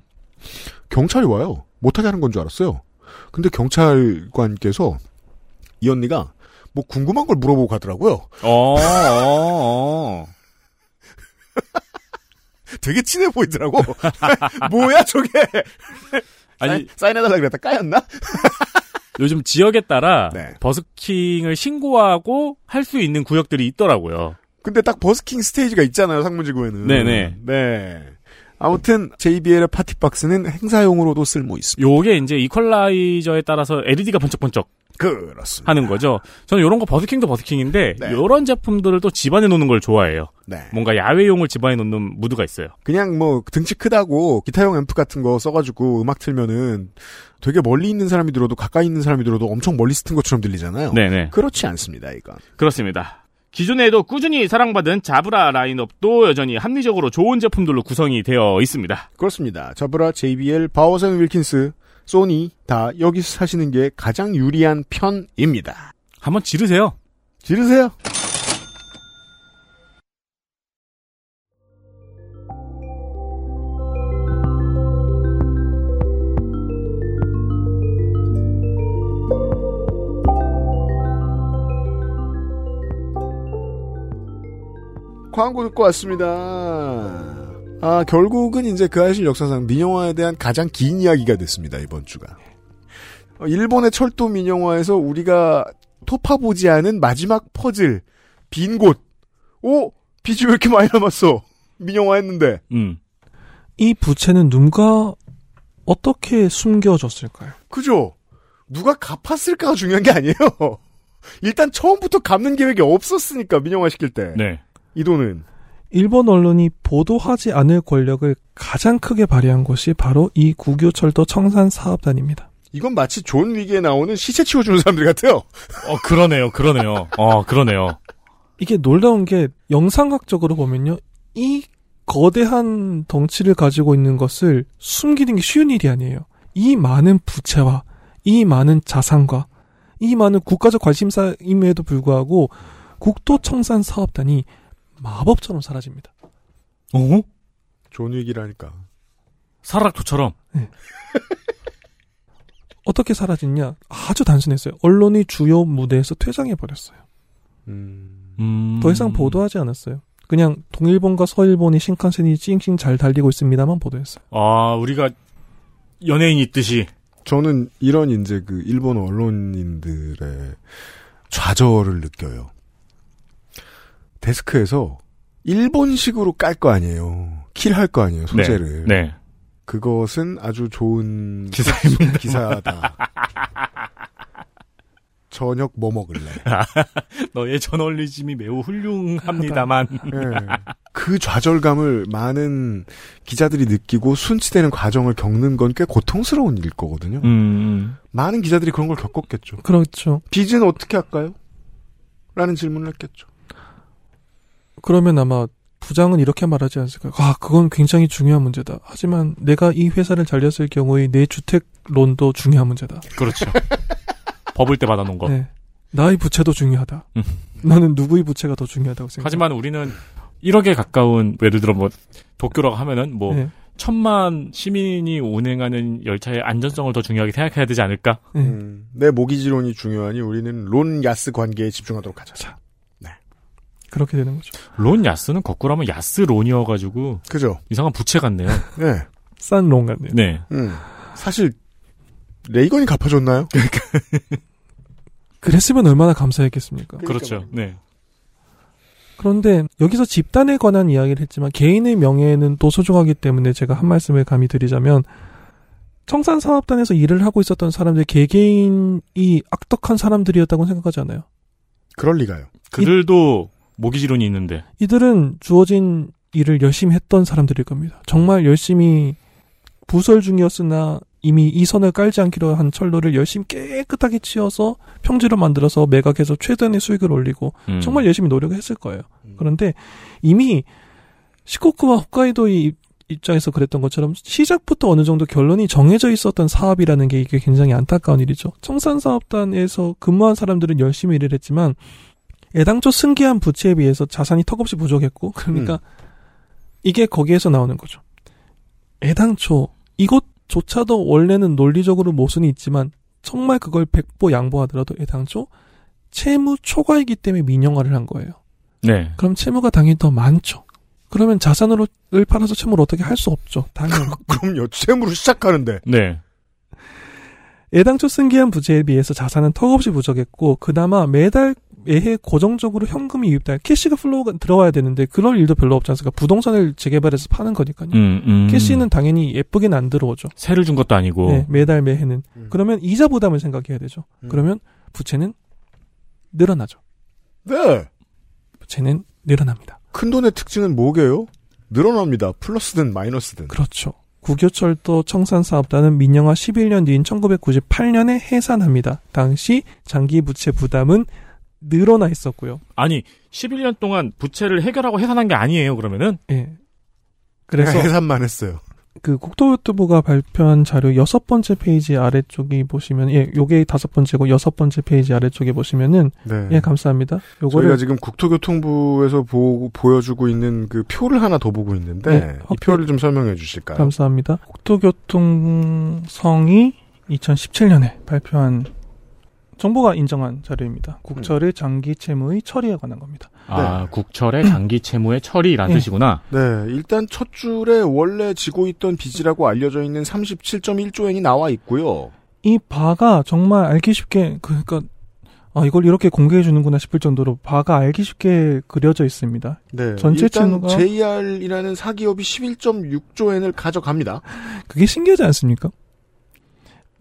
경찰이 와요. 못하게 하는 건 줄 알았어요. 근데 경찰관께서 이 언니가 뭐 궁금한 걸 물어보고 가더라고요. 어, 어, 어. (laughs) 되게 친해 보이더라고. (laughs) 뭐야 저게? 아니, 사인, 사인 해달라 그랬다 까였나? (laughs) 요즘 지역에 따라 네. 버스킹을 신고하고 할 수 있는 구역들이 있더라고요. 근데 딱 버스킹 스테이지가 있잖아요, 상무지구에는. 네네. 네. 아무튼 JBL의 파티박스는 행사용으로도 쓸모 있습니다. 요게 이제 이퀄라이저에 따라서 LED가 번쩍번쩍 그렇습니다. 하는 거죠. 저는 요런 거 버스킹도 버스킹인데 네. 요런 제품들을 또 집안에 놓는 걸 좋아해요. 네. 뭔가 야외용을 집안에 놓는 무드가 있어요. 그냥 뭐 등치 크다고 기타용 앰프 같은 거 써가지고 음악 틀면은 되게 멀리 있는 사람이 들어도 가까이 있는 사람이 들어도 엄청 멀리 스튼 것처럼 들리잖아요. 네네. 그렇지 않습니다, 이건. 그렇습니다. 기존에도 꾸준히 사랑받은 자브라 라인업도 여전히 합리적으로 좋은 제품들로 구성이 되어 있습니다. 그렇습니다. 자브라, JBL, 바워센 윌킨스, 소니 다 여기서 사시는 게 가장 유리한 편입니다. 한번 지르세요. 지르세요. 광고 듣고 왔습니다. 아, 결국은 이제 그 아실 역사상 민영화에 대한 가장 긴 이야기가 됐습니다, 이번 주가. 어, 일본의 철도 민영화에서 우리가 토파보지 않은 마지막 퍼즐, 빈 곳. 오! 빚이 왜 이렇게 많이 남았어? 민영화 했는데. 음. 이 부채는 누가 어떻게 숨겨졌을까요? 그죠? 누가 갚았을까가 중요한 게 아니에요. (laughs) 일단 처음부터 갚는 계획이 없었으니까, 민영화 시킬 때. 네. 이 돈은. 일본 언론이 보도하지 않을 권력을 가장 크게 발휘한 것이 바로 이 국유철도 청산 사업단입니다. 이건 마치 존 윅에 나오는 시체 치워주는 사람들 같아요. 어, 그러네요. 그러네요. 어, 그러네요. 이게 놀라운 게 영상학적으로 보면요. 이 거대한 덩치를 가지고 있는 것을 숨기는 게 쉬운 일이 아니에요. 이 많은 부채와 이 많은 자산과 이 많은 국가적 관심사임에도 불구하고 국철청산 사업단이 마법처럼 사라집니다. 어? 존 윅이라니까. 사락토처럼. (laughs) 어떻게 사라졌냐? 아주 단순했어요. 언론이 주요 무대에서 퇴장해 버렸어요. 음. 음. 더 이상 보도하지 않았어요. 그냥 동일본과 서일본이 신칸센이 찡찡 잘 달리고 있습니다만 보도했어요. 아, 우리가 연예인 있듯이. 저는 이런 이제 그 일본 언론인들의 좌절을 느껴요. 데스크에서 일본식으로 깔 거 아니에요. 킬할 거 아니에요, 소재를. 네. 네. 그것은 아주 좋은 기사입니다. 기사다. (laughs) 저녁 뭐 먹을래? 너의 저널리즘이 매우 훌륭합니다만. 예. 그 좌절감을 많은 기자들이 느끼고 순치되는 과정을 겪는 건 꽤 고통스러운 일일 거거든요. 음. 많은 기자들이 그런 걸 겪었겠죠. 그렇죠. 빚은 어떻게 할까요? 라는 질문을 했겠죠. 그러면 아마 부장은 이렇게 말하지 않을까요? 아, 그건 굉장히 중요한 문제다. 하지만 내가 이 회사를 잘렸을 경우에 내 주택론도 중요한 문제다. 그렇죠. (laughs) 버블 때 받아놓은 거. 네. 나의 부채도 중요하다. 음. 너는 누구의 부채가 더 중요하다고 생각해? 하지만 우리는 1억에 가까운 예를 들어 뭐 도쿄라고 하면은 뭐 네. 천만 시민이 운행하는 열차의 안전성을 더 중요하게 생각해야 되지 않을까? 네. 음, 내 모기지론이 중요하니 우리는 론 야스 관계에 집중하도록 하자. 자. 그렇게 되는 거죠. 론 야스는 거꾸로 하면 야스 론이어가지고 그죠? 이상한 부채 같네요. (laughs) 네. 싼롱 같네요. 네. 음. 사실 레이건이 갚아줬나요? (laughs) 그랬으면 얼마나 감사했겠습니까? 그렇죠. 네. 그런데 여기서 집단에 관한 이야기를 했지만 개인의 명예는 또 소중하기 때문에 제가 한 말씀을 감히 드리자면 청산사업단에서 일을 하고 있었던 사람들 개개인이 악덕한 사람들이었다고 생각하지 않아요. 그럴 리가요. 그들도 모기지론이 있는데. 이들은 주어진 일을 열심히 했던 사람들일 겁니다. 정말 열심히 부설 중이었으나 이미 이 선을 깔지 않기로 한 철로를 열심히 깨끗하게 치워서 평지로 만들어서 매각해서 최단의 수익을 올리고 음. 정말 열심히 노력했을 거예요. 그런데 이미 시코쿠와 홋카이도의 입장에서 그랬던 것처럼 시작부터 어느 정도 결론이 정해져 있었던 사업이라는 게 이게 굉장히 안타까운 일이죠. 청산사업단에서 근무한 사람들은 열심히 일을 했지만 애당초 승계한 부채에 비해서 자산이 턱없이 부족했고 그러니까 이게 거기에서 나오는 거죠. 애당초 이것조차도 원래는 논리적으로 모순이 있지만 정말 그걸 백보 양보하더라도 애당초 채무 초과이기 때문에 민영화를 한 거예요. 네. 그럼 채무가 당연히 더 많죠. 그러면 자산으로 을 팔아서 채무를 어떻게 할 수 없죠. 당연히. 그럼요. 채무로 시작하는데. 네. 애당초 승계한 부채에 비해서 자산은 턱없이 부족했고 그나마 매달 매해 고정적으로 현금이 유입될 cash가 flow가 들어와야 되는데 그럴 일도 별로 없지 않습니까? 부동산을 재개발해서 파는 거니까요. 음, 음. cash는 당연히 예쁘게는 안 들어오죠. 세를 준 것도 아니고. 네, 매달 매해는. 음. 그러면 이자 부담을 생각해야 되죠. 음. 그러면 부채는 늘어나죠. 네. 부채는 늘어납니다. 큰 돈의 특징은 뭐게요? 늘어납니다. 플러스든 마이너스든. 그렇죠. 국유철도 청산 사업단은 민영화 11년 뒤인 1998년에 해산합니다. 당시 장기 부채 부담은 늘어나 있었고요. 아니, 11년 동안 부채를 해결하고 해산한 게 아니에요, 그러면은? 예. 그래서 (laughs) 해산만 했어요. 그 국토교통부가 발표한 자료 여섯 번째 페이지 아래쪽이 보시면 예, 요게 다섯 번째고 여섯 번째 페이지 아래쪽에 보시면은 네. 예, 감사합니다. 저희가 요거를 지금 국토교통부에서 보고 보여주고 있는 그 표를 하나 더 보고 있는데 네, 이 표를 좀 설명해 주실까요? 감사합니다. 국토교통성이 2017년에 발표한 정부가 인정한 자료입니다. 국철의 장기 채무의 처리에 관한 겁니다. 아, 국철의 장기 채무의 처리라는 예. 뜻이구나. 네, 일단 첫 줄에 원래 지고 있던 빚이라고 알려져 있는 37.1조 엔이 나와 있고요. 이 바가 정말 알기 쉽게 그러니까 아 이걸 이렇게 공개해 주는구나 싶을 정도로 바가 알기 쉽게 그려져 있습니다. 네, 전체 일단 채무가- JR이라는 사기업이 11.6조 엔을 가져갑니다. 그게 신기하지 않습니까?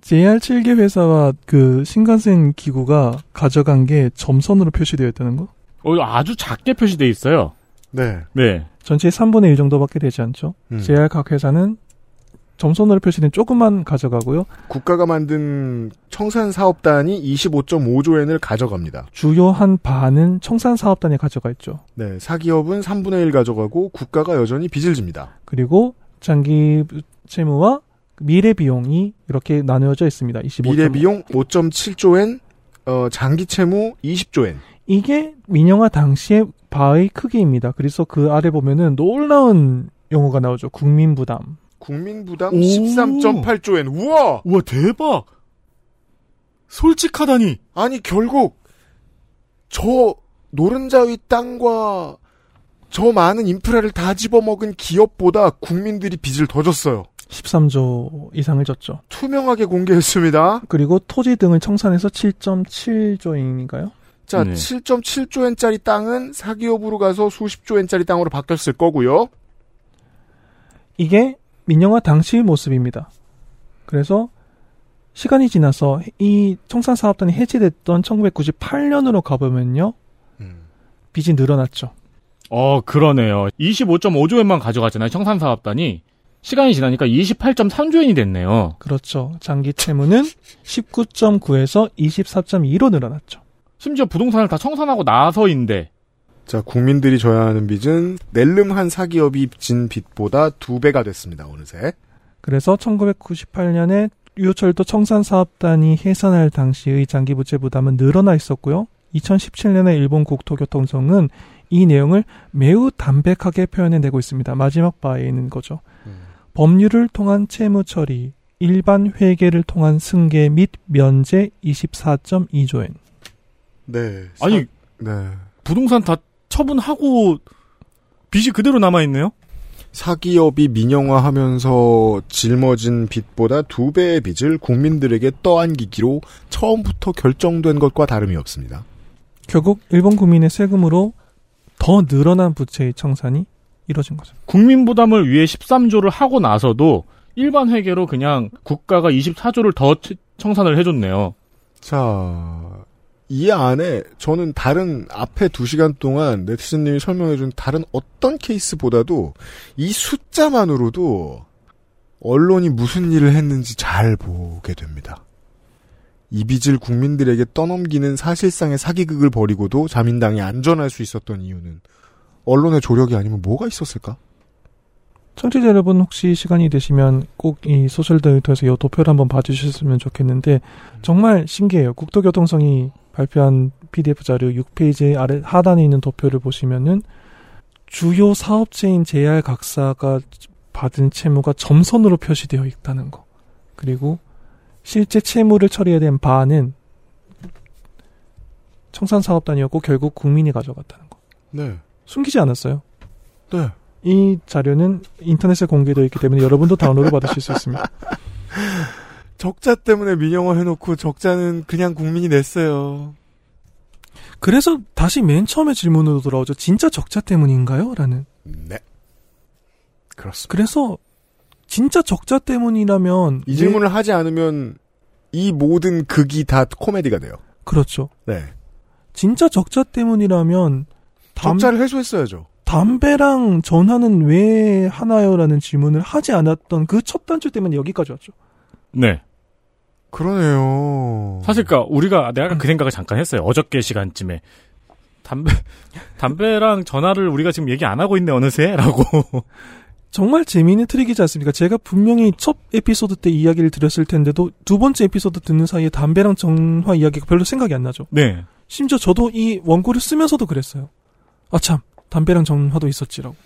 JR 7개 회사와 그 신간센 기구가 가져간 게 점선으로 표시되어 있다는 거? 어, 아주 작게 표시돼 있어요. 네, 네. 전체의 3분의 1 정도밖에 되지 않죠. 음. JR 각 회사는 점선으로 표시된 조금만 가져가고요. 국가가 만든 청산 사업단이 25.5조 엔을 가져갑니다. 주요한 바는 청산 사업단에 가져가 있죠. 네, 사기업은 3분의 1 가져가고 국가가 여전히 빚을 집니다. 그리고 장기 채무와 미래 비용이 이렇게 나누어져 있습니다. 25. 미래 비용 5.7조 엔, 어, 장기 채무 20조 엔. 이게 민영화 당시의 바의 크기입니다. 그래서 그 아래 보면은 놀라운 용어가 나오죠. 국민 부담. 국민 부담 오. 13.8조 엔. 우와! 우와, 대박! 솔직하다니! 아니 결국 저 노른자의 땅과 저 많은 인프라를 다 집어먹은 기업보다 국민들이 빚을 더 졌어요. 13조 이상을 졌죠. 투명하게 공개했습니다. 그리고 토지 등을 청산해서 7.7조인가요? 자, 네. 7.7조 엔짜리 땅은 사기업으로 가서 수십조 엔짜리 땅으로 바뀌었을 거고요. 이게 민영화 당시의 모습입니다. 그래서 시간이 지나서 이 청산 사업단이 해제됐던 1998년으로 가보면요. 빚이 늘어났죠. 어, 그러네요. 25.5조엔만 가져갔잖아요, 청산 사업단이. 시간이 지나니까 28.3조엔이 됐네요. 그렇죠. 장기 채무는 19.9에서 24.2로 늘어났죠. 심지어 부동산을 다 청산하고 나서인데. 자, 국민들이 져야 하는 빚은 낼름한 사기업이 진 빚보다 두 배가 됐습니다. 어느새. 그래서 1998년에 유효철도 청산사업단이 해산할 당시의 장기부채 부담은 늘어나 있었고요. 2017년에 일본 국토교통청은 이 내용을 매우 담백하게 표현해내고 있습니다. 마지막 바에 있는 거죠. 법률을 통한 채무 처리, 일반 회계를 통한 승계 및 면제 24.2조엔. 네. 아니, 네. 부동산 다 처분하고 빚이 그대로 남아 있네요? 사기업이 민영화하면서 짊어진 빚보다 두 배의 빚을 국민들에게 떠안기기로 처음부터 결정된 것과 다름이 없습니다. 결국 일본 국민의 세금으로 더 늘어난 부채의 청산이 이뤄진 거죠. 국민 부담을 위해 13조를 하고 나서도 일반 회계로 그냥 국가가 24조를 더 치- 청산을 해줬네요. 자, 이 안에 저는 다른 앞에 두 시간 동안 네티즌님이 설명해준 다른 어떤 케이스보다도 이 숫자만으로도 언론이 무슨 일을 했는지 잘 보게 됩니다. 이 빚을 국민들에게 떠넘기는 사실상의 사기극을 벌이고도 자민당이 안전할 수 있었던 이유는 언론의 조력이 아니면 뭐가 있었을까? 청취자 여러분 혹시 시간이 되시면 꼭 이 소셜데이터에서 이 도표를 한번 봐주셨으면 좋겠는데 정말 신기해요. 국토교통성이 발표한 PDF 자료 6페이지 아래 하단에 있는 도표를 보시면은 주요 사업체인 JR 각사가 받은 채무가 점선으로 표시되어 있다는 거. 그리고 실제 채무를 처리해야 된 바는 청산사업단이었고 결국 국민이 가져갔다는 거. 네. 숨기지 않았어요. 네. 이 자료는 인터넷에 공개되어 있기 때문에 여러분도 다운로드 받으실 수 있습니다. (laughs) 적자 때문에 민영화 해놓고 적자는 그냥 국민이 냈어요. 그래서 다시 맨 처음에 질문으로 돌아오죠. 진짜 적자 때문인가요? 라는. 네. 그렇습니다. 그래서 진짜 적자 때문이라면 이 왜- 질문을 하지 않으면 이 모든 극이 다 코미디가 돼요. 그렇죠. 네. 진짜 적자 때문이라면 담, 적자를 해소했어야죠. 담배랑 전화는 왜 하나요라는 질문을 하지 않았던 그첫 단추 때문에 여기까지 왔죠. 네. 그러네요. 사실 까 우리가 내가 그 생각을 잠깐 했어요. 어저께 시간쯤에 담배 담배랑 전화를 우리가 지금 얘기 안 하고 있네 어느새라고. (laughs) 정말 재미있는 트릭이지 않습니까? 제가 분명히 첫 에피소드 때 이야기를 드렸을 텐데도 두 번째 에피소드 듣는 사이에 담배랑 전화 이야기가 별로 생각이 안 나죠. 네. 심지어 저도 이 원고를 쓰면서도 그랬어요. 아 참, 담배랑 전화도 있었지라고.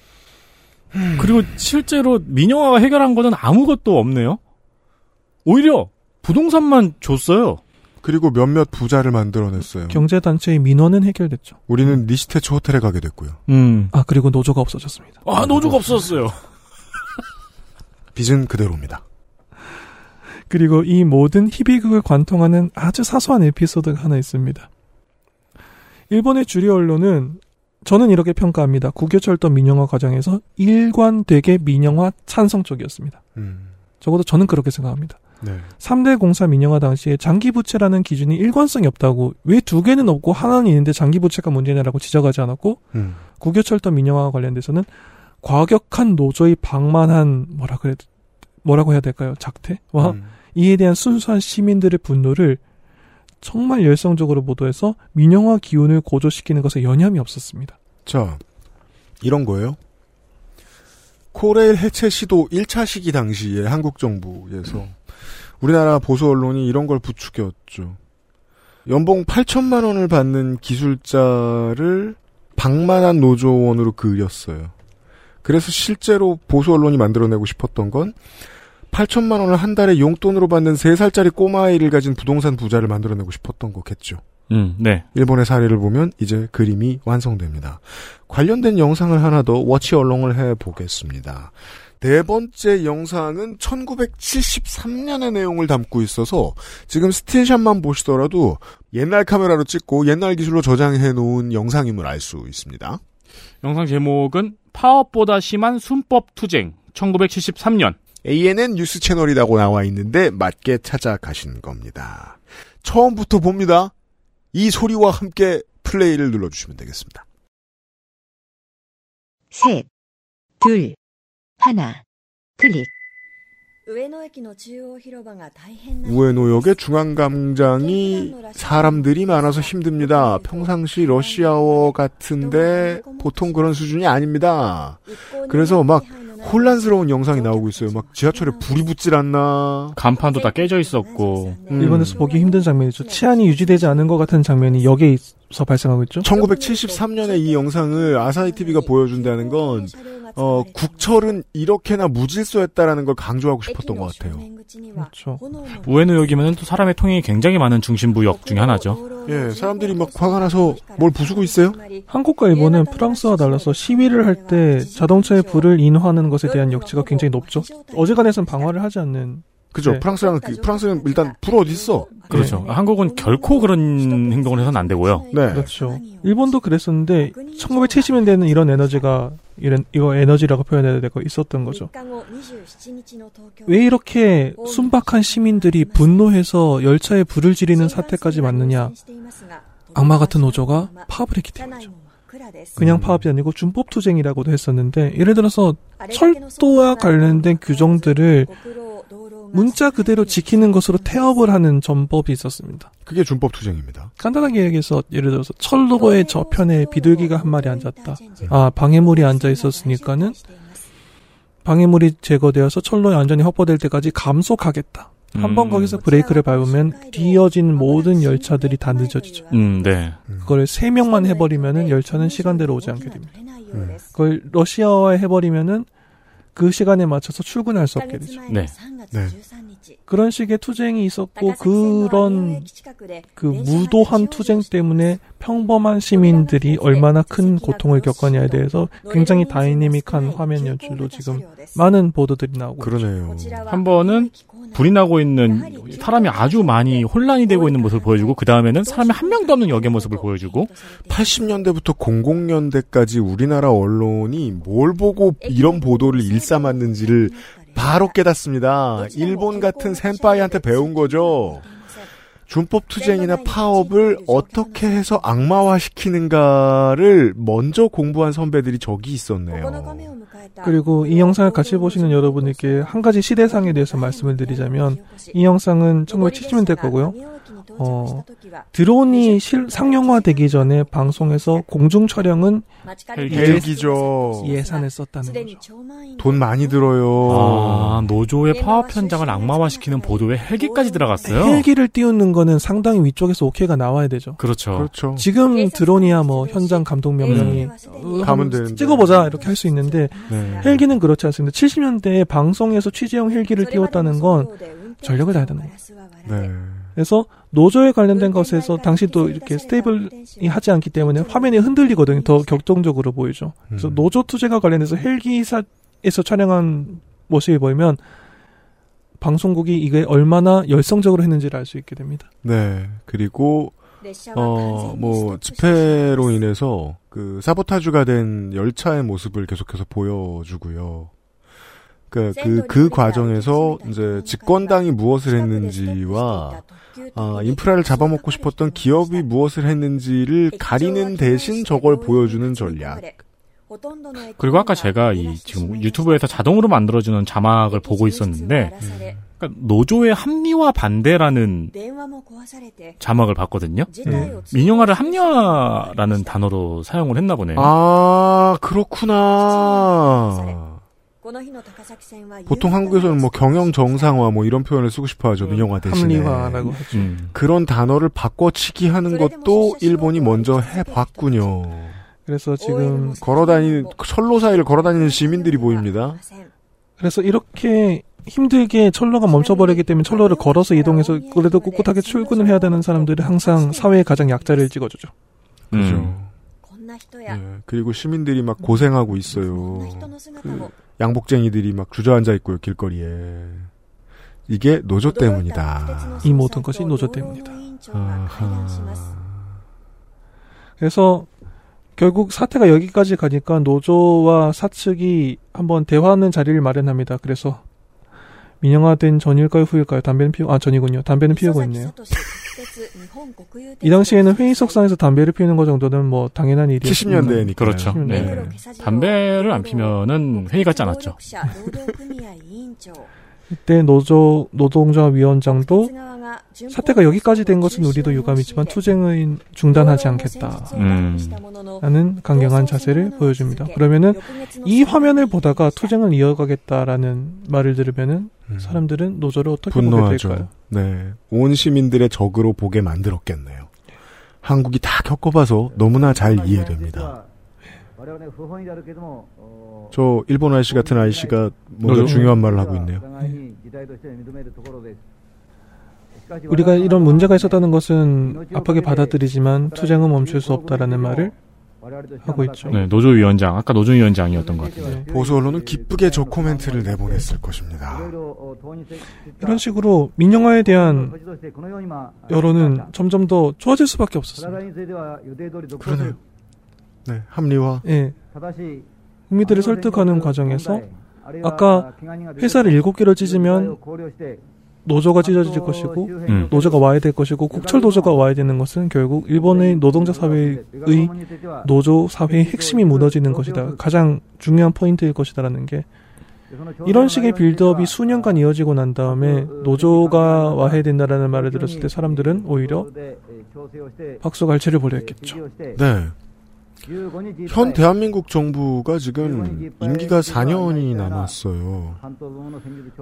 그리고 실제로 민영화가 해결한 거는 아무것도 없네요. 오히려 부동산만 줬어요. 그리고 몇몇 부자를 만들어냈어요. 경제단체의 민원은 해결됐죠. 우리는 니시테츠 호텔에 가게 됐고요. 음. 아 그리고 노조가 없어졌습니다. 아 노조가 없었어요. (laughs) 빚은 그대로입니다. 그리고 이 모든 희비극을 관통하는 아주 사소한 에피소드가 하나 있습니다. 일본의 주류 언론은 저는 이렇게 평가합니다. 국유철도 민영화 과정에서 일관되게 민영화 찬성 쪽이었습니다. 음. 적어도 저는 그렇게 생각합니다. 네. 3대 공사 민영화 당시에 장기 부채라는 기준이 일관성이 없다고 왜 두 개는 없고 하나는 있는데 장기 부채가 문제냐라고 지적하지 않았고 음. 국유철도 민영화와 관련돼서는 과격한 노조의 방만한 뭐라 그래 뭐라고 해야 될까요 작태와 음. 이에 대한 순수한 시민들의 분노를 정말 열성적으로 보도해서 민영화 기운을 고조시키는 것에 여념이 없었습니다. 자, 이런 거예요. 코레일 해체 시도 1차 시기 당시에 한국 정부에서 우리나라 보수 언론이 이런 걸 부추겼죠. 연봉 8천만 원을 받는 기술자를 방만한 노조원으로 그렸어요. 그래서 실제로 보수 언론이 만들어내고 싶었던 건 8천만 원을 한 달에 용돈으로 받는 3살짜리 꼬마아이를 가진 부동산 부자를 만들어내고 싶었던 거겠죠. 음, 네. 일본의 사례를 보면 이제 그림이 완성됩니다. 관련된 영상을 하나 더 워치 얼롱을 해보겠습니다. 네 번째 영상은 1973년의 내용을 담고 있어서 지금 스틸샷만 보시더라도 옛날 카메라로 찍고 옛날 기술로 저장해 놓은 영상임을 알 수 있습니다. 영상 제목은 파업보다 심한 순법 투쟁 1973년. ANN 뉴스 채널이라고 나와 있는데 맞게 찾아가신 겁니다. 처음부터 봅니다. 이 소리와 함께 플레이를 눌러주시면 되겠습니다. 셋, 둘, 하나, 클릭. 우에노역의 중앙광장이 사람들이 많아서 힘듭니다. 평상시 러시아워 같은데 보통 그런 수준이 아닙니다. 그래서 막 혼란스러운 영상이 나오고 있어요. 막 지하철에 불이 붙질 않나. 간판도 다 깨져 있었고. 음. 일본에서 보기 힘든 장면이죠. 치안이 유지되지 않은 것 같은 장면이 여기에 서 발생하고 있죠. 1973년에 이 영상을 아사히 TV가 보여준다는 건 어, 국철은 이렇게나 무질서했다라는 걸 강조하고 싶었던 것 같아요. 그렇죠. 우에노역이면 또 사람의 통행이 굉장히 많은 중심부역 중에 하나죠. 예, 사람들이 막 화가 나서 뭘 부수고 있어요? 한국과 일본은 프랑스와 달라서 시위를 할 때 자동차의 불을 인화하는 것에 대한 역치가 굉장히 높죠. 어지간해선 방화를 하지 않는 그죠? 네. 프랑스랑 그- 프랑스는 일단 불 어디 있어? 그렇죠. 한국은 결코 그런 행동을 해서는 안 되고요. 네. 그렇죠. 일본도 그랬었는데 1970년대에는 이런 에너지가 이런 이거 에너지라고 표현해야 될거 있었던 거죠. 왜 이렇게 순박한 시민들이 분노해서 열차에 불을 지르는 사태까지 맞느냐? 악마 같은 노조가 파업을 했기 때문이죠. 그냥 파업이 아니고 준법 투쟁이라고도 했었는데 예를 들어서 철도와 관련된 규정들을 문자 그대로 지키는 것으로 태업을 하는 전법이 있었습니다. 그게 준법 투쟁입니다. 간단하게 얘기해서 예를 들어서 철로의 저편에 비둘기가 한 마리 앉았다. 아 방해물이 앉아 있었으니까는 방해물이 제거되어서 철로의 안전이 확보될 때까지 감속하겠다. 한번 음. 거기서 브레이크를 밟으면 뒤이어진 모든 열차들이 다 늦어지죠. 음, 네. 그걸 세 명만 해버리면은 열차는 시간대로 오지 않게 됩니다. 음. 그걸 러시아화 해버리면은 그 시간에 맞춰서 출근할 수 없게 되죠. 네. 네. 그런 식의 투쟁이 있었고 그런 그 무도한 투쟁 때문에 평범한 시민들이 얼마나 큰 고통을 겪었냐에 대해서 굉장히 다이내믹한 화면 연출로 지금 많은 보도들이 나오고 그러네요. 한 번은 불이 나고 있는 사람이 아주 많이 혼란이 되고 있는 모습을 보여주고 그 다음에는 사람이 한 명도 없는 역의 모습을 보여주고 80년대부터 00년대까지 우리나라 언론이 뭘 보고 이런 보도를 일삼았는지를 바로 깨닫습니다. 일본 같은 센파이한테 배운 거죠. 준법 투쟁이나 파업을 어떻게 해서 악마화시키는가를 먼저 공부한 선배들이 저기 있었네요. 그리고 이 영상을 같이 보시는 여러분에게 한 가지 시대상에 대해서 말씀을 드리자면 이 영상은 1970년대 거고요. 어, 드론이 실, 상용화되기 전에 방송에서 공중 촬영은 헬기죠. 예산을 썼다는 거죠. 돈 많이 들어요. 아, 노조의 파업 현장을 악마화시키는 보도에 헬기까지 들어갔어요. 헬기를 띄우는 거는 상당히 위쪽에서 오케이가 나와야 되죠. 그렇죠. 그렇죠. 지금 드론이야 뭐 현장 감독 명령이 어, 가면 되는데. 찍어보자 이렇게 할 수 있는데 네. 헬기는 그렇지 않습니다. 70년대에 방송에서 취재용 헬기를 띄웠다는 건 전력을 다해야 되는 거예요. 네. 그래서 노조에 관련된 것에서 당시 또 이렇게 stable하지 않기 때문에 화면이 흔들리거든요. 더 격동적으로 보이죠. 그래서 음. 노조 투쟁과 관련해서 헬기사에서 촬영한 모습이 보이면 방송국이 이게 얼마나 열성적으로 했는지를 알 수 있게 됩니다. 네. 그리고 어, 뭐, 집회로 인해서 그 사보타주가 된 열차의 모습을 계속해서 보여주고요. 그, 그, 그 과정에서 이제 집권당이 무엇을 했는지와 아, 인프라를 잡아먹고 싶었던 기업이 무엇을 했는지를 가리는 대신 저걸 보여주는 전략. 그리고 아까 제가 이 지금 유튜브에서 자동으로 만들어주는 자막을 보고 있었는데 그러니까 노조의 합리화 반대라는 자막을 봤거든요. 네. 민영화를 합리화라는 단어로 사용을 했나 보네요. 아, 그렇구나. 보통 한국에서는 뭐 경영 정상화 뭐 이런 표현을 쓰고 싶어 하죠. 민영화 대신에. 합리화라고 하죠. 음. 그런 단어를 바꿔치기 하는 것도 일본이 먼저 해봤군요. 그래서 지금 걸어다니, 철로 사이를 걸어다니는 시민들이 보입니다. 그래서 이렇게 힘들게 철로가 멈춰버리기 때문에 철로를 걸어서 이동해서 그래도 꿋꿋하게 출근을 해야 되는 사람들이 항상 사회의 가장 약자를 찍어주죠. 그죠. 음. 예, 그리고 시민들이 막 고생하고 있어요. 그 양복쟁이들이 막 주저앉아 있고요, 길거리에. 이게 노조 때문이다. 이 모든 것이 노조 때문이다. 아하. 그래서 결국 사태가 여기까지 가니까 노조와 사측이 한번 대화하는 자리를 마련합니다. 그래서 민영화된 전일까요 후일까요? 담배는 피우 아 전이군요. 담배는 피우고 있네요. 이 당시에는 회의석상에서 담배를 피우는 것 정도는 뭐 당연한 일이었죠. 70년대니까. 그렇죠. 네. 네. 담배를 안 피면은 회의 같지 않았죠. (laughs) 그때 노조 노동자 위원장도 사태가 여기까지 된 것은 우리도 유감이지만 투쟁을 중단하지 않겠다. 음. 라는 강경한 자세를 보여줍니다. 그러면은 이 화면을 보다가 투쟁을 이어가겠다라는 말을 들으면은 음. 사람들은 노조를 어떻게 보게 분노하죠. 될까요? 네. 온 시민들의 적으로 보게 만들었겠네요. 한국이 다 겪어봐서 너무나 잘 이해됩니다. 저 일본 아저씨 같은 아저씨가 뭔가 노조? 중요한 말을 하고 있네요. 우리가 이런 문제가 있었다는 것은 아프게 받아들이지만 투쟁은 멈출 수 없다라는 말을 하고 있죠. 네, 노조위원장 아까 노조위원장이었던 것 같아요. 네. 보수 언론은 기쁘게 저 코멘트를 내보냈을 것입니다. 이런 식으로 민영화에 대한 여론은 점점 더 좋아질 수밖에 없었습니다. 그러네요. 네, 합리화. 예. 국민들을 설득하는 과정에서 아까 회사를 일곱 개로 찢으면 노조가 찢어질 것이고 음. 노조가 와야 될 것이고 국철 노조가 와야 되는 것은 결국 일본의 노동자 사회의 노조 사회의 핵심이 무너지는 것이다. 가장 중요한 포인트일 것이다라는 게 이런 식의 빌드업이 수년간 이어지고 난 다음에 노조가 와야 된다라는 말을 들었을 때 사람들은 오히려 박수 갈채를 보냈겠죠. 네. 현 대한민국 정부가 지금 임기가 4년이 남았어요.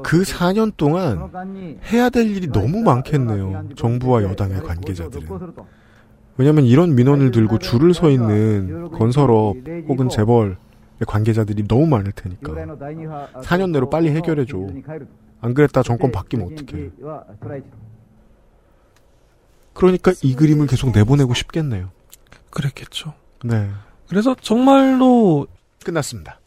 그 4년 동안 해야 될 일이 너무 많겠네요. 정부와 여당의 관계자들은. 왜냐하면 이런 민원을 들고 줄을 서 있는 건설업 혹은 재벌의 관계자들이 너무 많을 테니까 4년 내로 빨리 해결해 줘. 안 그랬다 정권 바뀌면 어떡해. 그러니까 이 그림을 계속 내보내고 싶겠네요. 그랬겠죠. 네. 그래서 정말로 끝났습니다.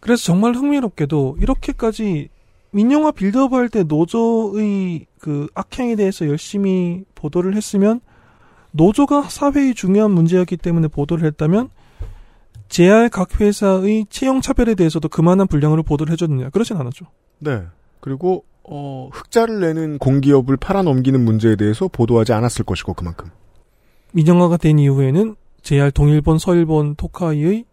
그래서 정말 흥미롭게도 이렇게까지 민영화 빌드업 할 때 노조의 그 악행에 대해서 열심히 보도를 했으면 노조가 사회의 중요한 문제였기 때문에 보도를 했다면 JR 각 회사의 채용 차별에 대해서도 그만한 분량으로 보도를 해줬느냐 그러진 않았죠. 네. 그리고 어, 흑자를 내는 공기업을 팔아넘기는 문제에 대해서 보도하지 않았을 것이고 그만큼. 민영화가 된 이후에는 JR 동일본, 서일본, 토카이의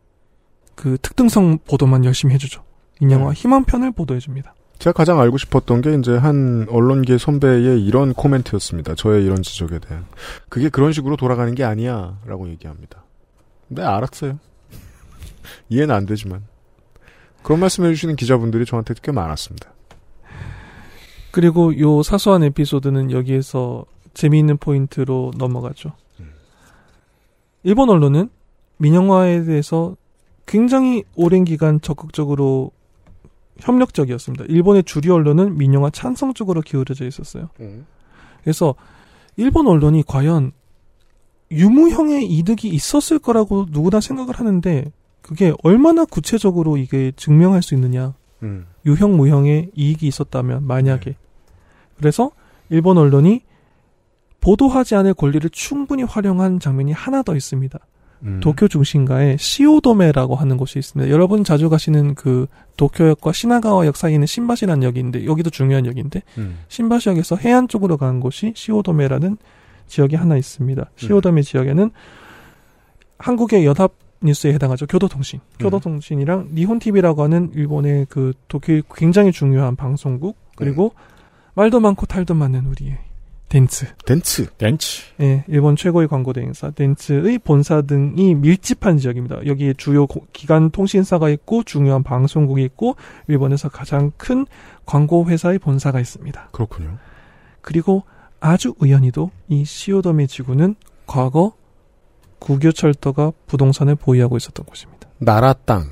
그 특등성 보도만 열심히 해주죠. 민영화 네. 희망 편을 보도해줍니다. 제가 가장 알고 싶었던 게 이제 한 언론계 선배의 이런 코멘트였습니다. 저의 이런 지적에 대한. 그게 그런 식으로 돌아가는 게 아니야. 라고 얘기합니다. 네, 알았어요. (laughs) 이해는 안 되지만. 그런 말씀 해주시는 기자분들이 저한테 꽤 많았습니다. 그리고 요 사소한 에피소드는 여기에서 재미있는 포인트로 넘어가죠. 일본 언론은 민영화에 대해서 굉장히 오랜 기간 적극적으로 협력적이었습니다. 일본의 주류 언론은 민영화 찬성 쪽으로 기울어져 있었어요. 그래서 일본 언론이 과연 유무형의 이득이 있었을 거라고 누구나 생각을 하는데 그게 얼마나 구체적으로 이게 증명할 수 있느냐. 음. 유형 무형의 이익이 있었다면 만약에 그래서 일본 언론이 보도하지 않을 권리를 충분히 활용한 장면이 하나 더 있습니다. 음. 도쿄 중심가에 시오도메라고 하는 곳이 있습니다. 여러분 자주 가시는 그 도쿄역과 시나가와역 사이에 있는 신바시라는 역인데 여기도 중요한 역인데 음. 신바시역에서 해안 쪽으로 가는 곳이 시오도메라는 지역이 하나 있습니다. 시오도메 지역에는 한국의 연합 뉴스에 해당하죠. 교도통신. 교도통신이랑 니혼TV라고 하는 일본의 그 도쿄의 굉장히 중요한 방송국 그리고 말도 많고 탈도 많은 우리의 덴츠. 덴츠. 덴츠. 예, 일본 최고의 광고 대행사 덴츠의 본사 등이 밀집한 지역입니다. 여기에 주요 고- 기관 통신사가 있고 중요한 방송국이 있고 일본에서 가장 큰 광고 회사의 본사가 있습니다. 그렇군요. 그리고 아주 우연히도 이 시오도메 지구는 과거 국유철도가 부동산을 보유하고 있었던 곳입니다. 나라 땅.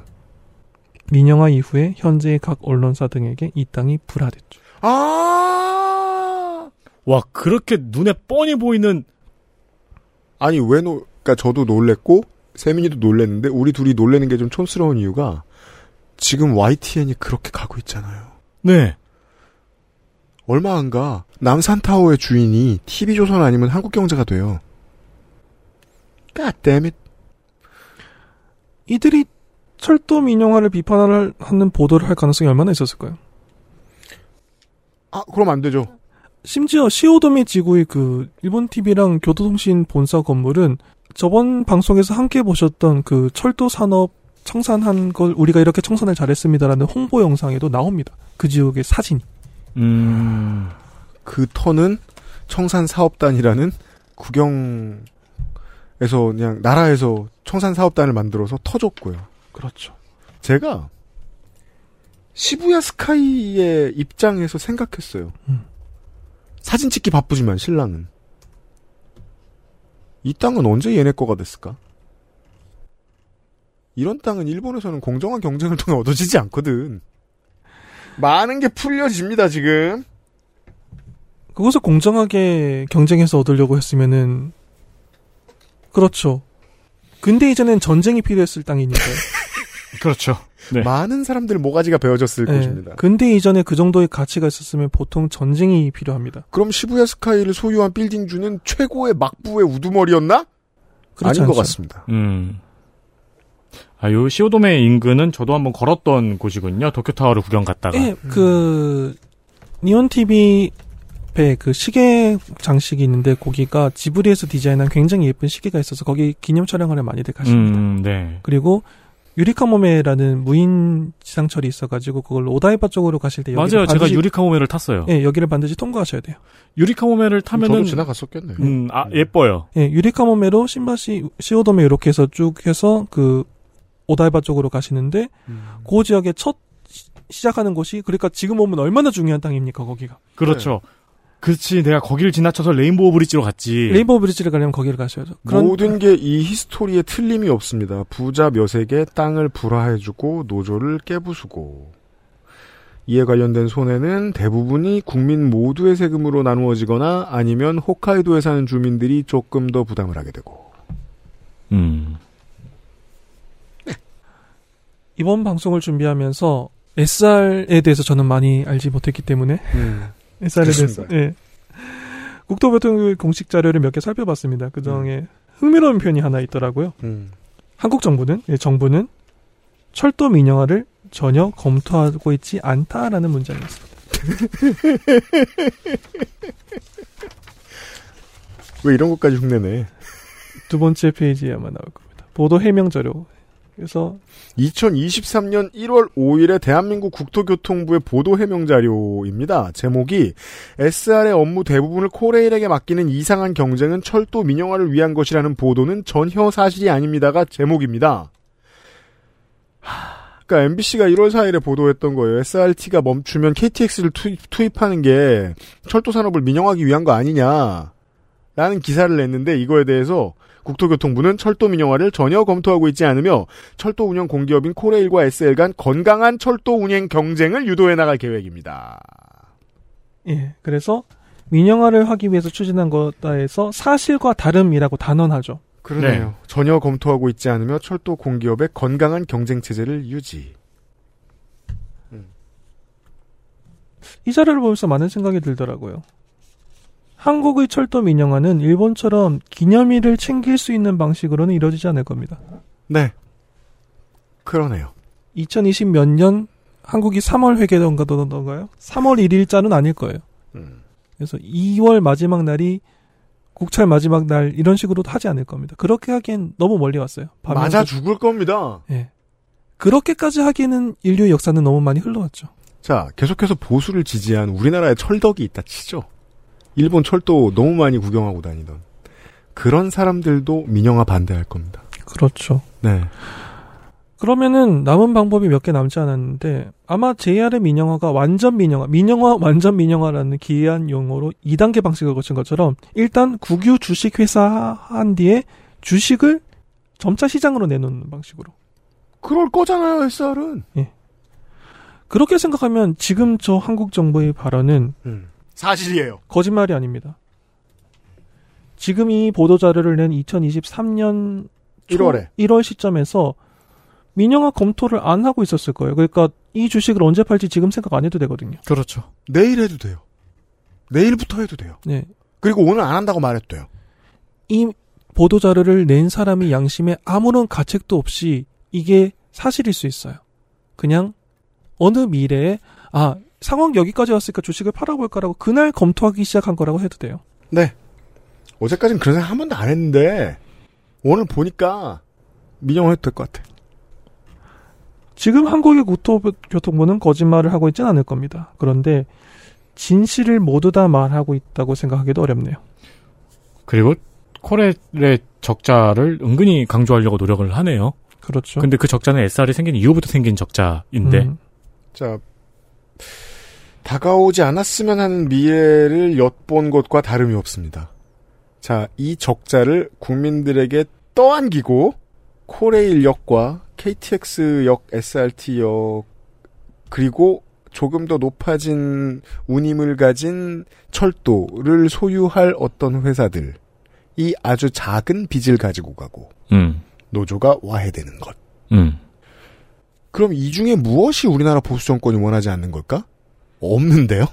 민영화 이후에 현재의 각 언론사 등에게 이 땅이 불화됐죠. 아! 와, 그렇게 눈에 뻔히 보이는 아니, 왜 노, 그니까 저도 놀랬고, 세민이도 놀랬는데, 우리 둘이 놀래는 게 좀 촌스러운 이유가, 지금 YTN이 그렇게 가고 있잖아요. 네. 얼마 안 가, 남산타워의 주인이 TV조선 아니면 한국경제가 돼요. God damn it. 이들이 철도 민영화를 비판하는 보도를 할 가능성이 얼마나 있었을까요? 아, 그럼 안 되죠. 심지어 시오도미 지구의 그 일본 TV랑 교도통신 본사 건물은 저번 방송에서 함께 보셨던 그 철도 산업 청산한 걸 우리가 이렇게 청산을 잘했습니다라는 홍보 영상에도 나옵니다. 그 지역의 사진이. 음. 그 터는 청산 사업단이라는 국경에서 그냥 나라에서 청산 사업단을 만들어서 터줬고요. 그렇죠. 제가 시부야 스카이의 입장에서 생각했어요. 음. 사진 찍기 바쁘지만 신랑은 이 땅은 언제 얘네 거가 됐을까? 이런 땅은 일본에서는 공정한 경쟁을 통해 얻어지지 않거든. 많은 게 풀려집니다 지금. 그것을 공정하게 경쟁해서 얻으려고 했으면은 그렇죠. 근대 이전엔 전쟁이 필요했을 땅이니까요. (laughs) 그렇죠. 네. 많은 사람들 모가지가 베어졌을 네. 것입니다. 근대 이전에 그 정도의 가치가 있었으면 보통 전쟁이 필요합니다. 그럼 시부야 스카이를 소유한 빌딩주는 최고의 막부의 우두머리였나? 그렇지 아닌 것 않죠. 같습니다. 음. 아, 요 시오도메 인근은 저도 한번 걸었던 곳이군요. 도쿄타워를 구경 갔다가. 예, 그 니온 TV 배그 시계 장식이 있는데 거기가 지브리에서 디자인한 굉장히 예쁜 시계가 있어서 거기 기념 촬영을 많이 많이들 가십니다. 음, 네. 그리고 유리카모메라는 무인 지상철이 있어가지고 그걸 오다이바 쪽으로 가실 때 여기를 맞아요. 제가 반드시- 유리카모메를 탔어요. 예, 여기를 반드시 통과하셔야 돼요. 유리카모메를 타면은 저도 지나갔었겠네요. 음, 아 예뻐요. 예, 유리카모메로 신바시 시오도메 이렇게 해서 쭉 해서 그 오다이바 쪽으로 가시는데 음. 그 지역의 첫 시- 시작하는 곳이 그러니까 지금 오면 얼마나 중요한 땅입니까 거기가 그렇죠. 그렇지. 내가 거기를 지나쳐서 레인보우 브릿지로 갔지. 레인보우 브릿지를 가려면 거기를 가셔야죠. 그런 모든 게 이 history에 틀림이 없습니다. 부자 몇에게 땅을 불하해주고 노조를 깨부수고 이에 관련된 손해는 대부분이 국민 모두의 세금으로 나누어지거나 아니면 홋카이도에 사는 주민들이 조금 더 부담을 하게 되고 음. 이번 방송을 준비하면서 SR에 대해서 저는 많이 알지 못했기 때문에 SR에 대해서. 예. 국토교통부 공식 자료를 몇 개 살펴봤습니다. 그 중에 흥미로운 표현이 하나 있더라고요. 음. 한국 정부는 예, 정부는 철도 민영화를 전혀 검토하고 있지 않다라는 문장이었습니다. (laughs) 왜 이런 것까지 흉내내? 두 번째 페이지에 아마 나올 겁니다. 보도 해명 자료. 그래서 2023년 1월 5일에 대한민국 국토교통부의 보도 해명 자료입니다. 제목이 SR의 업무 대부분을 코레일에게 맡기는 이상한 경쟁은 철도 민영화를 위한 것이라는 보도는 전혀 사실이 아닙니다가 제목입니다. 하, 그러니까 MBC가 1월 4일에 보도했던 거예요. SRT가 멈추면 KTX를 투입, 투입하는 게 철도 산업을 민영화하기 위한 거 아니냐. 라는 기사를 냈는데 이거에 대해서 국토교통부는 철도 민영화를 전혀 검토하고 있지 않으며 철도 운영 공기업인 코레일과 SL 간 건강한 철도 운행 경쟁을 유도해 나갈 계획입니다. 예, 그래서 민영화를 하기 위해서 추진한 해서 사실과 다름이라고 단언하죠. 그러네요. 전혀 검토하고 있지 않으며 철도 공기업의 건강한 경쟁 체제를 유지. 이 자료를 보면서 많은 생각이 들더라고요. 한국의 철도 민영화는 일본처럼 기념일을 챙길 수 있는 방식으로는 이루어지지 않을 겁니다. 네. 그러네요. 2020 몇 년 한국이 3월 회계던가던가요? 3월 1일자는 아닐 거예요. 음. 그래서 2월 마지막 날이 국찰 마지막 날 이런 식으로 하지 않을 겁니다. 그렇게 하기엔 너무 멀리 왔어요. 맞아 죽을 겁니다. 예. 그렇게까지 하기에는 인류의 역사는 너무 많이 흘러왔죠. 자, 계속해서 보수를 지지한 우리나라의 철덕이 있다 치죠. 일본 철도 너무 많이 구경하고 다니던. 그런 사람들도 민영화 반대할 겁니다. 그렇죠. 네. 그러면은 남은 방법이 몇 개 남지 않았는데 아마 JR의 민영화가 완전 민영화, 민영화 완전 민영화라는 기이한 용어로 2단계 방식을 거친 것처럼 일단 국유 주식 회사 한 뒤에 주식을 점차 시장으로 내놓는 방식으로. 그럴 거잖아요, SR은. 그렇게 생각하면 지금 저 한국 정부의 발언은 사실이에요. 거짓말이 아닙니다. 지금 이 보도 자료를 낸 2023년 1월에. 1월 시점에서 민영화 검토를 안 하고 있었을 거예요. 그러니까 이 주식을 언제 팔지 지금 생각 안 해도 되거든요. 그렇죠. 내일 해도 돼요. 내일부터 해도 돼요. 네. 그리고 오늘 안 한다고 돼요. 이 보도 자료를 낸 사람이 양심에 아무런 가책도 없이 이게 사실일 수 있어요. 그냥 어느 미래에 아 상황 여기까지 왔으니까 주식을 팔아볼까라고 그날 검토하기 시작한 거라고 해도 돼요. 네. 어제까지는 그런 생각 한 번도 안 했는데 오늘 보니까 민영화해도 될 것 같아. 지금 한국의 국토교통부는 거짓말을 하고 있지는 않을 겁니다. 그런데 진실을 모두 다 말하고 있다고 생각하기도 어렵네요. 그리고 코레의 적자를 은근히 강조하려고 노력을 하네요. 그렇죠. 근데 그 적자는 SR이 생긴 이후부터 생긴 적자인데 음. 자, 다가오지 않았으면 하는 미래를 엿본 것과 다름이 없습니다. 자, 이 적자를 국민들에게 떠안기고 코레일역과 KTX역, SRT역 그리고 조금 더 높아진 운임을 가진 철도를 소유할 어떤 회사들 이 아주 작은 빚을 가지고 가고 음. 노조가 와해되는 것. 음. 그럼 이 중에 무엇이 우리나라 보수 정권이 원하지 않는 걸까? 없는데요?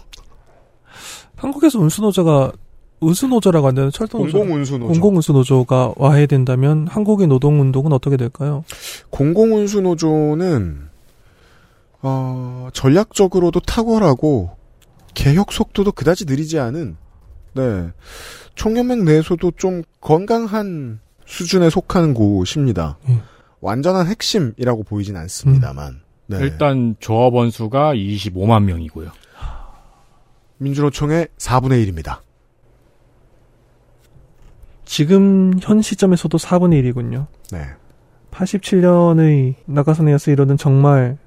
한국에서 운수노조가 운수노조라고 한다는 철도노조 공공운수노조. 공공운수노조가 와해된다면 한국의 노동운동은 어떻게 될까요? 공공운수노조는 어, 전략적으로도 탁월하고 개혁 속도도 그다지 느리지 않은 네 총연맹 내에서도 좀 건강한 수준에 속하는 곳입니다. 음. 완전한 핵심이라고 보이진 않습니다만 네. 일단 조합원 수가 25만 명이고요. 민주노총의 4분의 1입니다. 지금 현 시점에서도 4분의 1이군요. 네. 87년의 나가사네 야스히로는 정말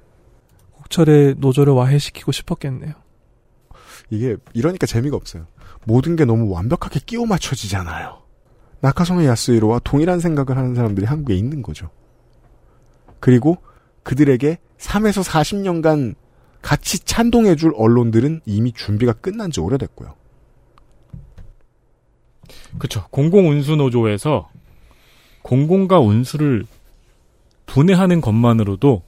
국철의 노조를 와해시키고 싶었겠네요. 이게 이러니까 재미가 없어요. 모든 게 너무 완벽하게 끼워 맞춰지잖아요. 나카소네 야스히로와 동일한 생각을 하는 사람들이 한국에 있는 거죠. 그리고 그들에게 3에서 40년간 같이 찬동해줄 언론들은 이미 준비가 끝난 지 오래됐고요. 그렇죠. 공공운수노조에서 공공과 운수를 분해하는 것만으로도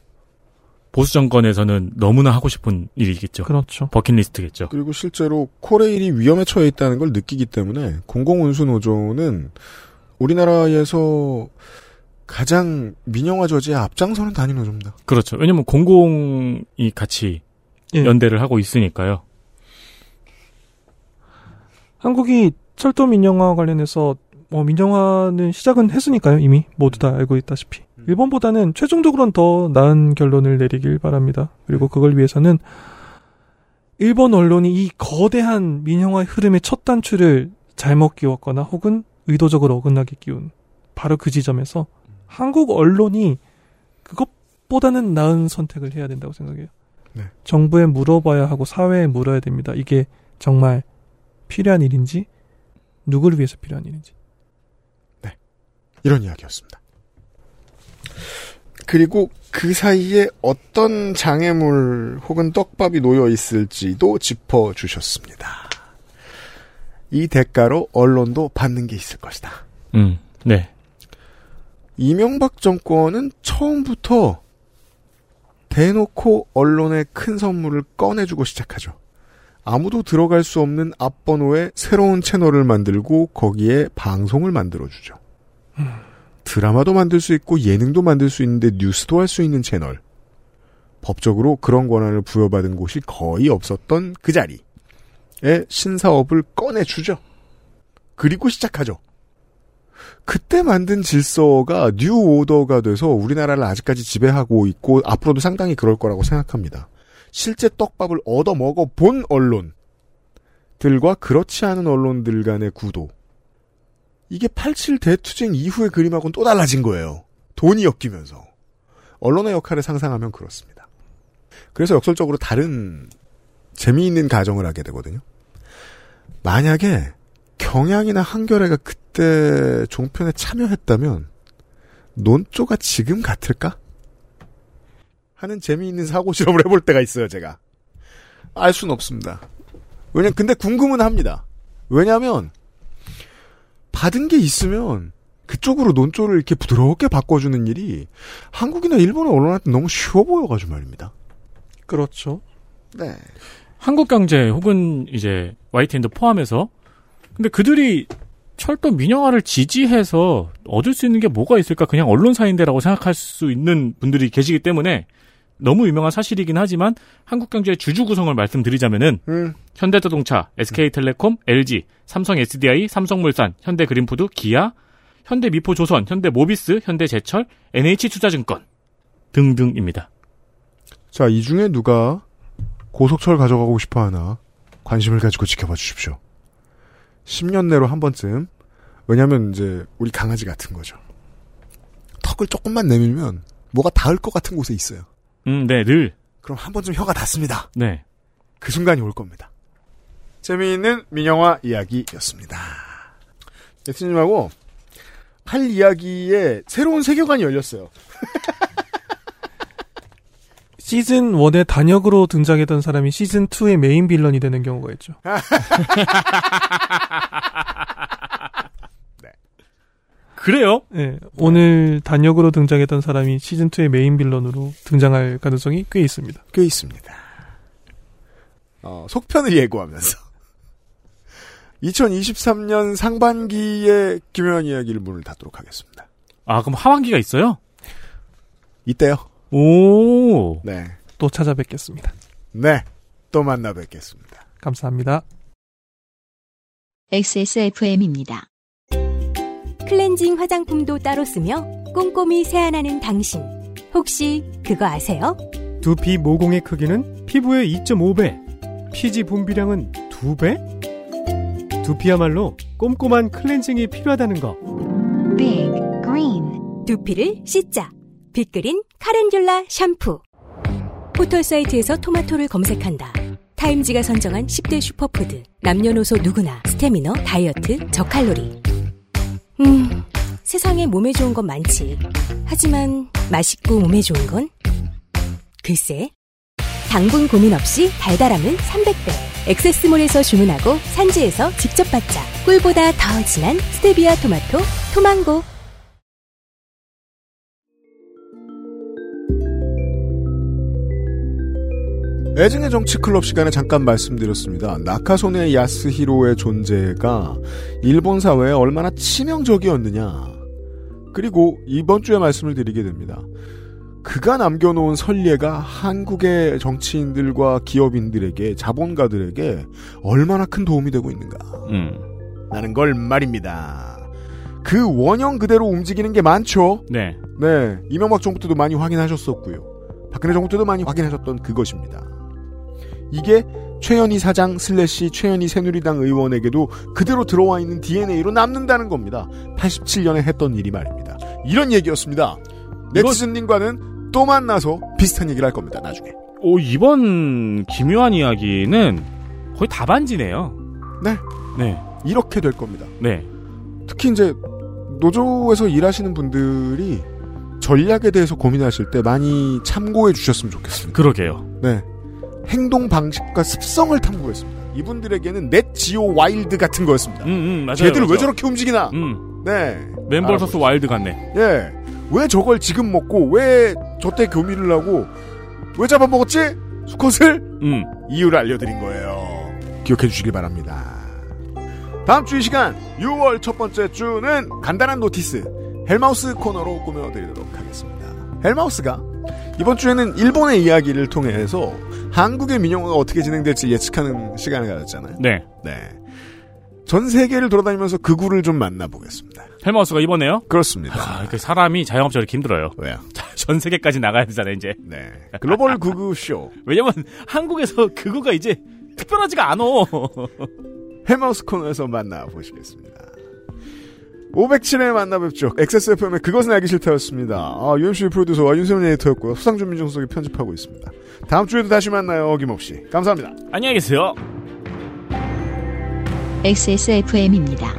보수 정권에서는 너무나 하고 싶은 일이겠죠. 그렇죠. 버킷리스트겠죠. 그리고 실제로 코레일이 위험에 처해 있다는 걸 느끼기 때문에 공공운수노조는 우리나라에서 가장 민영화 저지에 앞장서는 단위 노조입니다. 그렇죠. 왜냐면 공공이 같이 예. 연대를 하고 있으니까요. 한국이 철도 민영화 관련해서 뭐 민영화는 시작은 했으니까요 이미 모두 다 알고 있다시피 일본보다는 최종적으로는 더 나은 결론을 내리길 바랍니다. 그리고 그걸 위해서는 일본 언론이 이 거대한 민영화 흐름의 첫 단추를 잘못 끼웠거나 혹은 의도적으로 어긋나게 끼운 바로 그 지점에서 한국 언론이 그것보다는 나은 선택을 해야 된다고 생각해요. 네. 정부에 물어봐야 하고 사회에 물어야 됩니다. 이게 정말 필요한 일인지 누구를 위해서 필요한 일인지. 이런 이야기였습니다. 그리고 그 사이에 어떤 장애물 혹은 떡밥이 놓여 있을지도 짚어 주셨습니다. 이 대가로 언론도 받는 게 있을 것이다. 음, 네. 이명박 정권은 처음부터 대놓고 언론에 큰 선물을 꺼내주고 시작하죠. 아무도 들어갈 수 없는 앞번호에 새로운 채널을 만들고 거기에 방송을 만들어주죠. 드라마도 만들 수 있고 예능도 만들 수 있는데 뉴스도 할 수 있는 채널. 법적으로 그런 권한을 부여받은 곳이 거의 없었던 그 자리에 신사업을 꺼내주죠. 그리고 시작하죠. 그때 만든 질서가 new order가 돼서 우리나라를 아직까지 지배하고 있고 앞으로도 상당히 그럴 거라고 생각합니다. 실제 떡밥을 얻어 먹어 본 언론들과 그렇지 않은 언론들 간의 구도. 이게 87 대투쟁 이후의 그림하고는 또 달라진 거예요. 돈이 엮이면서. 언론의 역할을 상상하면 그렇습니다. 그래서 역설적으로 다른 재미있는 가정을 하게 되거든요. 만약에 경향이나 한겨레가 그 때 종편에 참여했다면 논조가 지금 같을까? 하는 재미있는 사고 실험을 해볼 때가 있어요, 제가. 알 수는 없습니다. 왜냐, 근데 궁금은 합니다. 왜냐면, 받은 게 있으면, 그쪽으로 논조를 이렇게 부드럽게 바꿔주는 일이 한국이나 일본의 언론한테 너무 쉬워 보여가지고 말입니다. 그렇죠. 네. 한국경제 혹은 이제 YTN도 포함해서 근데 그들이 철도 민영화를 지지해서 얻을 수 있는 게 뭐가 있을까 그냥 언론사인데라고 생각할 수 있는 분들이 계시기 때문에 너무 유명한 사실이긴 하지만 한국 경제의 주주 구성을 말씀드리자면은 음. 현대자동차, SK텔레콤, LG, 삼성 SDI, 삼성물산, 현대그린푸드, 기아, 현대미포조선, 현대모비스, 현대제철, NH투자증권 등등입니다. 자, 이 중에 누가 고속철 가져가고 싶어 하나 관심을 가지고 지켜봐 주십시오. 10년 내로 한 번쯤 왜냐면 이제 우리 강아지 같은 거죠. 턱을 조금만 내밀면 뭐가 닿을 것 같은 곳에 있어요. 음, 네, 늘. 그럼 한 번쯤 혀가 닿습니다. 네. 그 순간이 올 겁니다. 재미있는 민영화 이야기였습니다. 예수님하고 할 이야기에 새로운 세계관이 열렸어요. (laughs) 시즌 1의 단역으로 등장했던 사람이 시즌 2의 메인 빌런이 되는 경우가 있죠. (laughs) 그래요? 네, 오늘 단역으로 등장했던 사람이 시즌 2의 메인 빌런으로 등장할 가능성이 꽤 있습니다. 꽤 있습니다. 어, 속편을 예고하면서 2023년 상반기에 김현 이야기를 문을 닫도록 하겠습니다. 아, 그럼 하반기가 있어요? 이때요. 오. 네. 또 찾아뵙겠습니다. 네. 또 만나 뵙겠습니다. 감사합니다. XSFM입니다. 클렌징 화장품도 따로 쓰며 꼼꼼히 세안하는 당신. 혹시 그거 아세요? 두피 모공의 크기는 피부의 2.5배, 피지 분비량은 2배? 두피야말로 꼼꼼한 클렌징이 필요하다는 거. Big Green. 두피를 씻자. 빅그린 카렌듈라 샴푸. 포털사이트에서 토마토를 검색한다. 타임지가 선정한 10대 슈퍼푸드. 남녀노소 누구나 스테미너, 다이어트, 저칼로리. 음, 세상에 몸에 좋은 건 많지. 하지만 맛있고 몸에 좋은 건? 글쎄. 당분 고민 없이 달달함은 300배. XS몰에서 주문하고 산지에서 직접 받자. 꿀보다 더 진한 스테비아 토마토, 토망고. 애증의 정치 클럽 시간에 잠깐 말씀드렸습니다. 나카소네 야스히로의 존재가 일본 사회에 얼마나 치명적이었느냐. 그리고 이번 주에 말씀을 드리게 됩니다. 그가 남겨놓은 선례가 한국의 정치인들과 기업인들에게 자본가들에게 얼마나 큰 도움이 되고 있는가. 음. 라는 걸 말입니다. 그 원형 그대로 움직이는 게 많죠. 네. 네, 이명박 정부 때도 많이 확인하셨었고요. 박근혜 정부 때도 많이 확인하셨던 그것입니다. 이게 최현희 사장 슬래시 최현희 새누리당 의원에게도 그대로 들어와 있는 DNA로 남는다는 겁니다. 87년에 했던 일이 말입니다. 이런 얘기였습니다. 넥슨님과는 또 만나서 비슷한 얘기를 할 겁니다. 나중에. 오, 이번 기묘한 이야기는 거의 답안지네요. 네. 네. 이렇게 될 겁니다. 네. 특히 이제 노조에서 일하시는 분들이 전략에 대해서 고민하실 때 많이 참고해 주셨으면 좋겠습니다. 그러게요. 네. 행동 방식과 습성을 탐구했습니다. 이분들에게는 Nat Geo Wild 같은 거였습니다. 음, 음, 맞아요. 쟤들 왜 맞아요. 저렇게 움직이나? 음. 네. Man versus Wild 같네. 예. 왜 저걸 지금 먹고 왜 저때 교미를 하고 왜 잡아먹었지? 수컷을? 음. 이유를 알려드린 거예요. 기억해 주시길 바랍니다. 다음 주 이 시간 6월 첫 번째 주는 간단한 notice 헬마우스 코너로 꾸며드리도록 하겠습니다. 헬마우스가 이번 주에는 일본의 이야기를 통해서 한국의 민영화가 어떻게 진행될지 예측하는 시간을 가졌잖아요. 네. 네. 전 세계를 돌아다니면서 그 구를 좀 만나보겠습니다. 헬마우스가 이번에요? 그렇습니다. 아, 그 사람이 자영업자 이렇게 힘들어요. 왜요? (laughs) 전 세계까지 나가야 되잖아요, 이제. 네. 글로벌 구구쇼. (laughs) 왜냐면 한국에서 그거가 이제 특별하지가 않아. (laughs) 헬마우스 코너에서 만나보시겠습니다. 507회 만나 뵙죠. XSFM의 그것은 알기 싫다였습니다. 아, UMC 프로듀서와 윤세민 에디터였고요. 수상준 민정석이 편집하고 있습니다. 다음 주에도 다시 만나요. 어김없이. 감사합니다. 안녕히 계세요. XSFM입니다.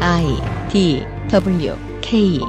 I D W K